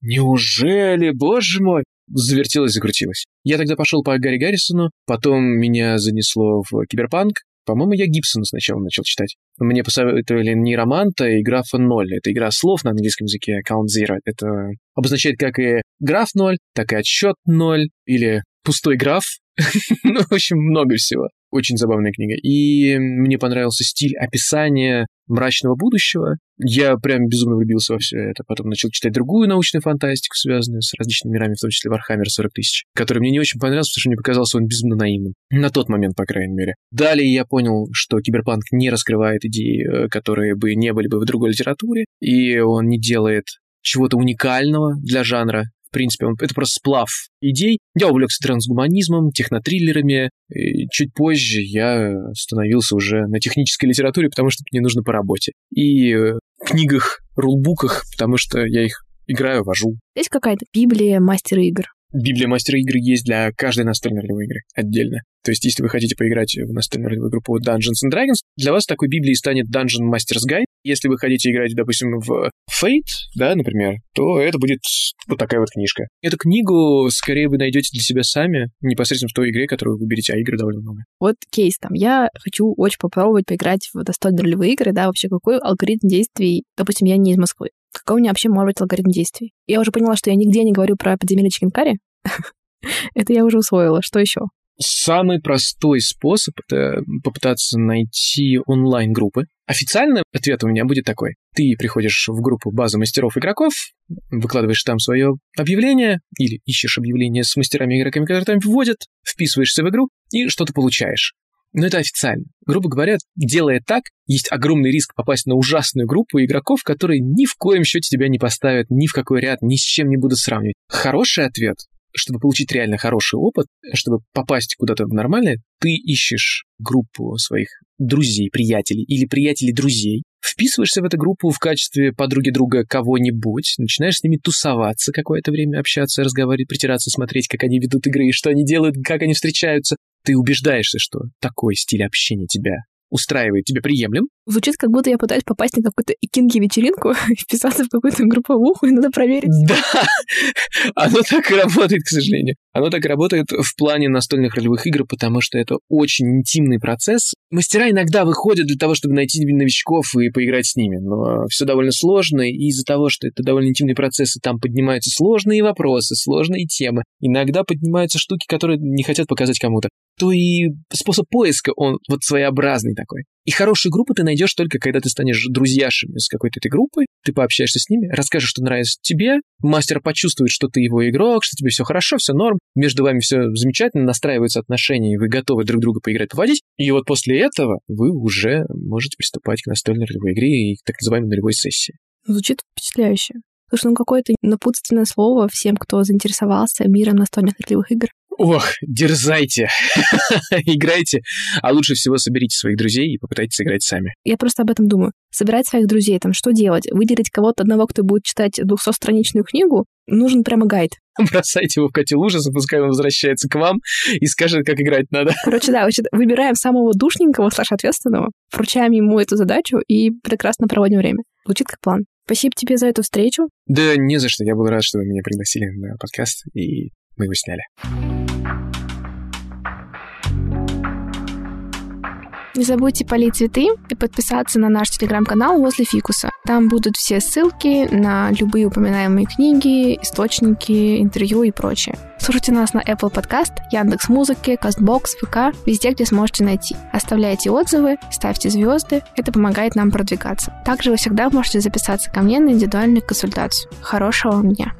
Неужели, боже мой! завертелось, закрутилось. Я тогда пошел по Гарри Гаррисону, потом меня занесло в киберпанк, по-моему, я Гибсона сначала начал читать. Мне посоветовали нейроманта и графа 0. Это игра слов на английском языке, Count Zero. Это обозначает как и граф 0, так и отсчет 0, или пустой граф. ну, в общем, много всего. Очень забавная книга. И мне понравился стиль описания мрачного будущего. Я прям безумно влюбился во все это. Потом начал читать другую научную фантастику, связанную с различными мирами, в том числе Warhammer 40 тысяч, который мне не очень понравился, потому что мне показался он безумно наивным. На тот момент, по крайней мере. Далее я понял, что киберпанк не раскрывает идеи, э, которые бы не были бы в другой литературе, и он не делает чего-то уникального для жанра, в принципе, он, это просто сплав идей. Я увлекся трансгуманизмом, технотриллерами. И чуть позже я становился уже на технической литературе, потому что мне нужно по работе. И в книгах, рулбуках, потому что я их играю, вожу. Есть какая-то Библия мастера игр? Библия мастера игры есть для каждой настольной ролевой игры отдельно. То есть, если вы хотите поиграть в настольную ролевую группу Dungeons and Dragons, для вас такой Библией станет Dungeon Master's Guide. Если вы хотите играть, допустим, в Fate, да, например, то это будет вот такая вот книжка. Эту книгу скорее вы найдете для себя сами, непосредственно в той игре, которую вы выберете, а игр довольно много. Вот кейс там. Я хочу очень попробовать поиграть в настольные ролевые игры, да, вообще какой алгоритм действий, допустим, я не из Москвы. Какой у меня вообще может быть алгоритм действий? Я уже поняла, что я нигде не говорю про подземелье Чикенкари. Это я уже усвоила. Что еще? Самый простой способ — это попытаться найти онлайн-группы. Официальный ответ у меня будет такой. Ты приходишь в группу базы мастеров-игроков, выкладываешь там свое объявление или ищешь объявление с мастерами-игроками, которые там вводят, вписываешься в игру и что-то получаешь. Но это официально. Грубо говоря, делая так, есть огромный риск попасть на ужасную группу игроков, которые ни в коем счете тебя не поставят ни в какой ряд, ни с чем не будут сравнивать. Хороший ответ чтобы получить реально хороший опыт, чтобы попасть куда-то в нормальное, ты ищешь группу своих друзей, приятелей или приятелей друзей, вписываешься в эту группу в качестве подруги друга кого-нибудь, начинаешь с ними тусоваться какое-то время, общаться, разговаривать, притираться, смотреть, как они ведут игры, что они делают, как они встречаются. Ты убеждаешься, что такой стиль общения тебя устраивает, тебе приемлем. Звучит, как будто я пытаюсь попасть на какую-то икинги-вечеринку и вписаться в какую-то групповуху, и надо проверить. Да, оно так и работает, к сожалению. Оно так работает в плане настольных ролевых игр, потому что это очень интимный процесс. Мастера иногда выходят для того, чтобы найти новичков и поиграть с ними, но все довольно сложно, и из-за того, что это довольно интимный процесс, и там поднимаются сложные вопросы, сложные темы, иногда поднимаются штуки, которые не хотят показать кому-то то и способ поиска, он вот своеобразный такой. И хорошую группу ты найдешь только, когда ты станешь друзьяшами с какой-то этой группой, ты пообщаешься с ними, расскажешь, что нравится тебе, мастер почувствует, что ты его игрок, что тебе все хорошо, все норм, между вами все замечательно, настраиваются отношения, и вы готовы друг друга поиграть, поводить. И вот после этого вы уже можете приступать к настольной ролевой игре и к так называемой нулевой сессии. Звучит впечатляюще. Слушай, ну какое-то напутственное слово всем, кто заинтересовался миром настольных ролевых игр. Ох, дерзайте, играйте, а лучше всего соберите своих друзей и попытайтесь играть сами. Я просто об этом думаю. Собирать своих друзей, там, что делать? Выделить кого-то одного, кто будет читать 200-страничную книгу? Нужен прямо гайд. Бросайте его в котел ужаса, пускай он возвращается к вам и скажет, как играть надо. Короче, да, выбираем самого душненького, слэш ответственного, вручаем ему эту задачу и прекрасно проводим время. Звучит как план. Спасибо тебе за эту встречу. Да не за что. Я был рад, что вы меня пригласили на подкаст, и мы его сняли. Не забудьте полить цветы и подписаться на наш телеграм-канал возле фикуса. Там будут все ссылки на любые упоминаемые книги, источники, интервью и прочее. Слушайте нас на Apple Podcast, Яндекс Музыки, Castbox, ВК, везде, где сможете найти. Оставляйте отзывы, ставьте звезды, это помогает нам продвигаться. Также вы всегда можете записаться ко мне на индивидуальную консультацию. Хорошего вам дня!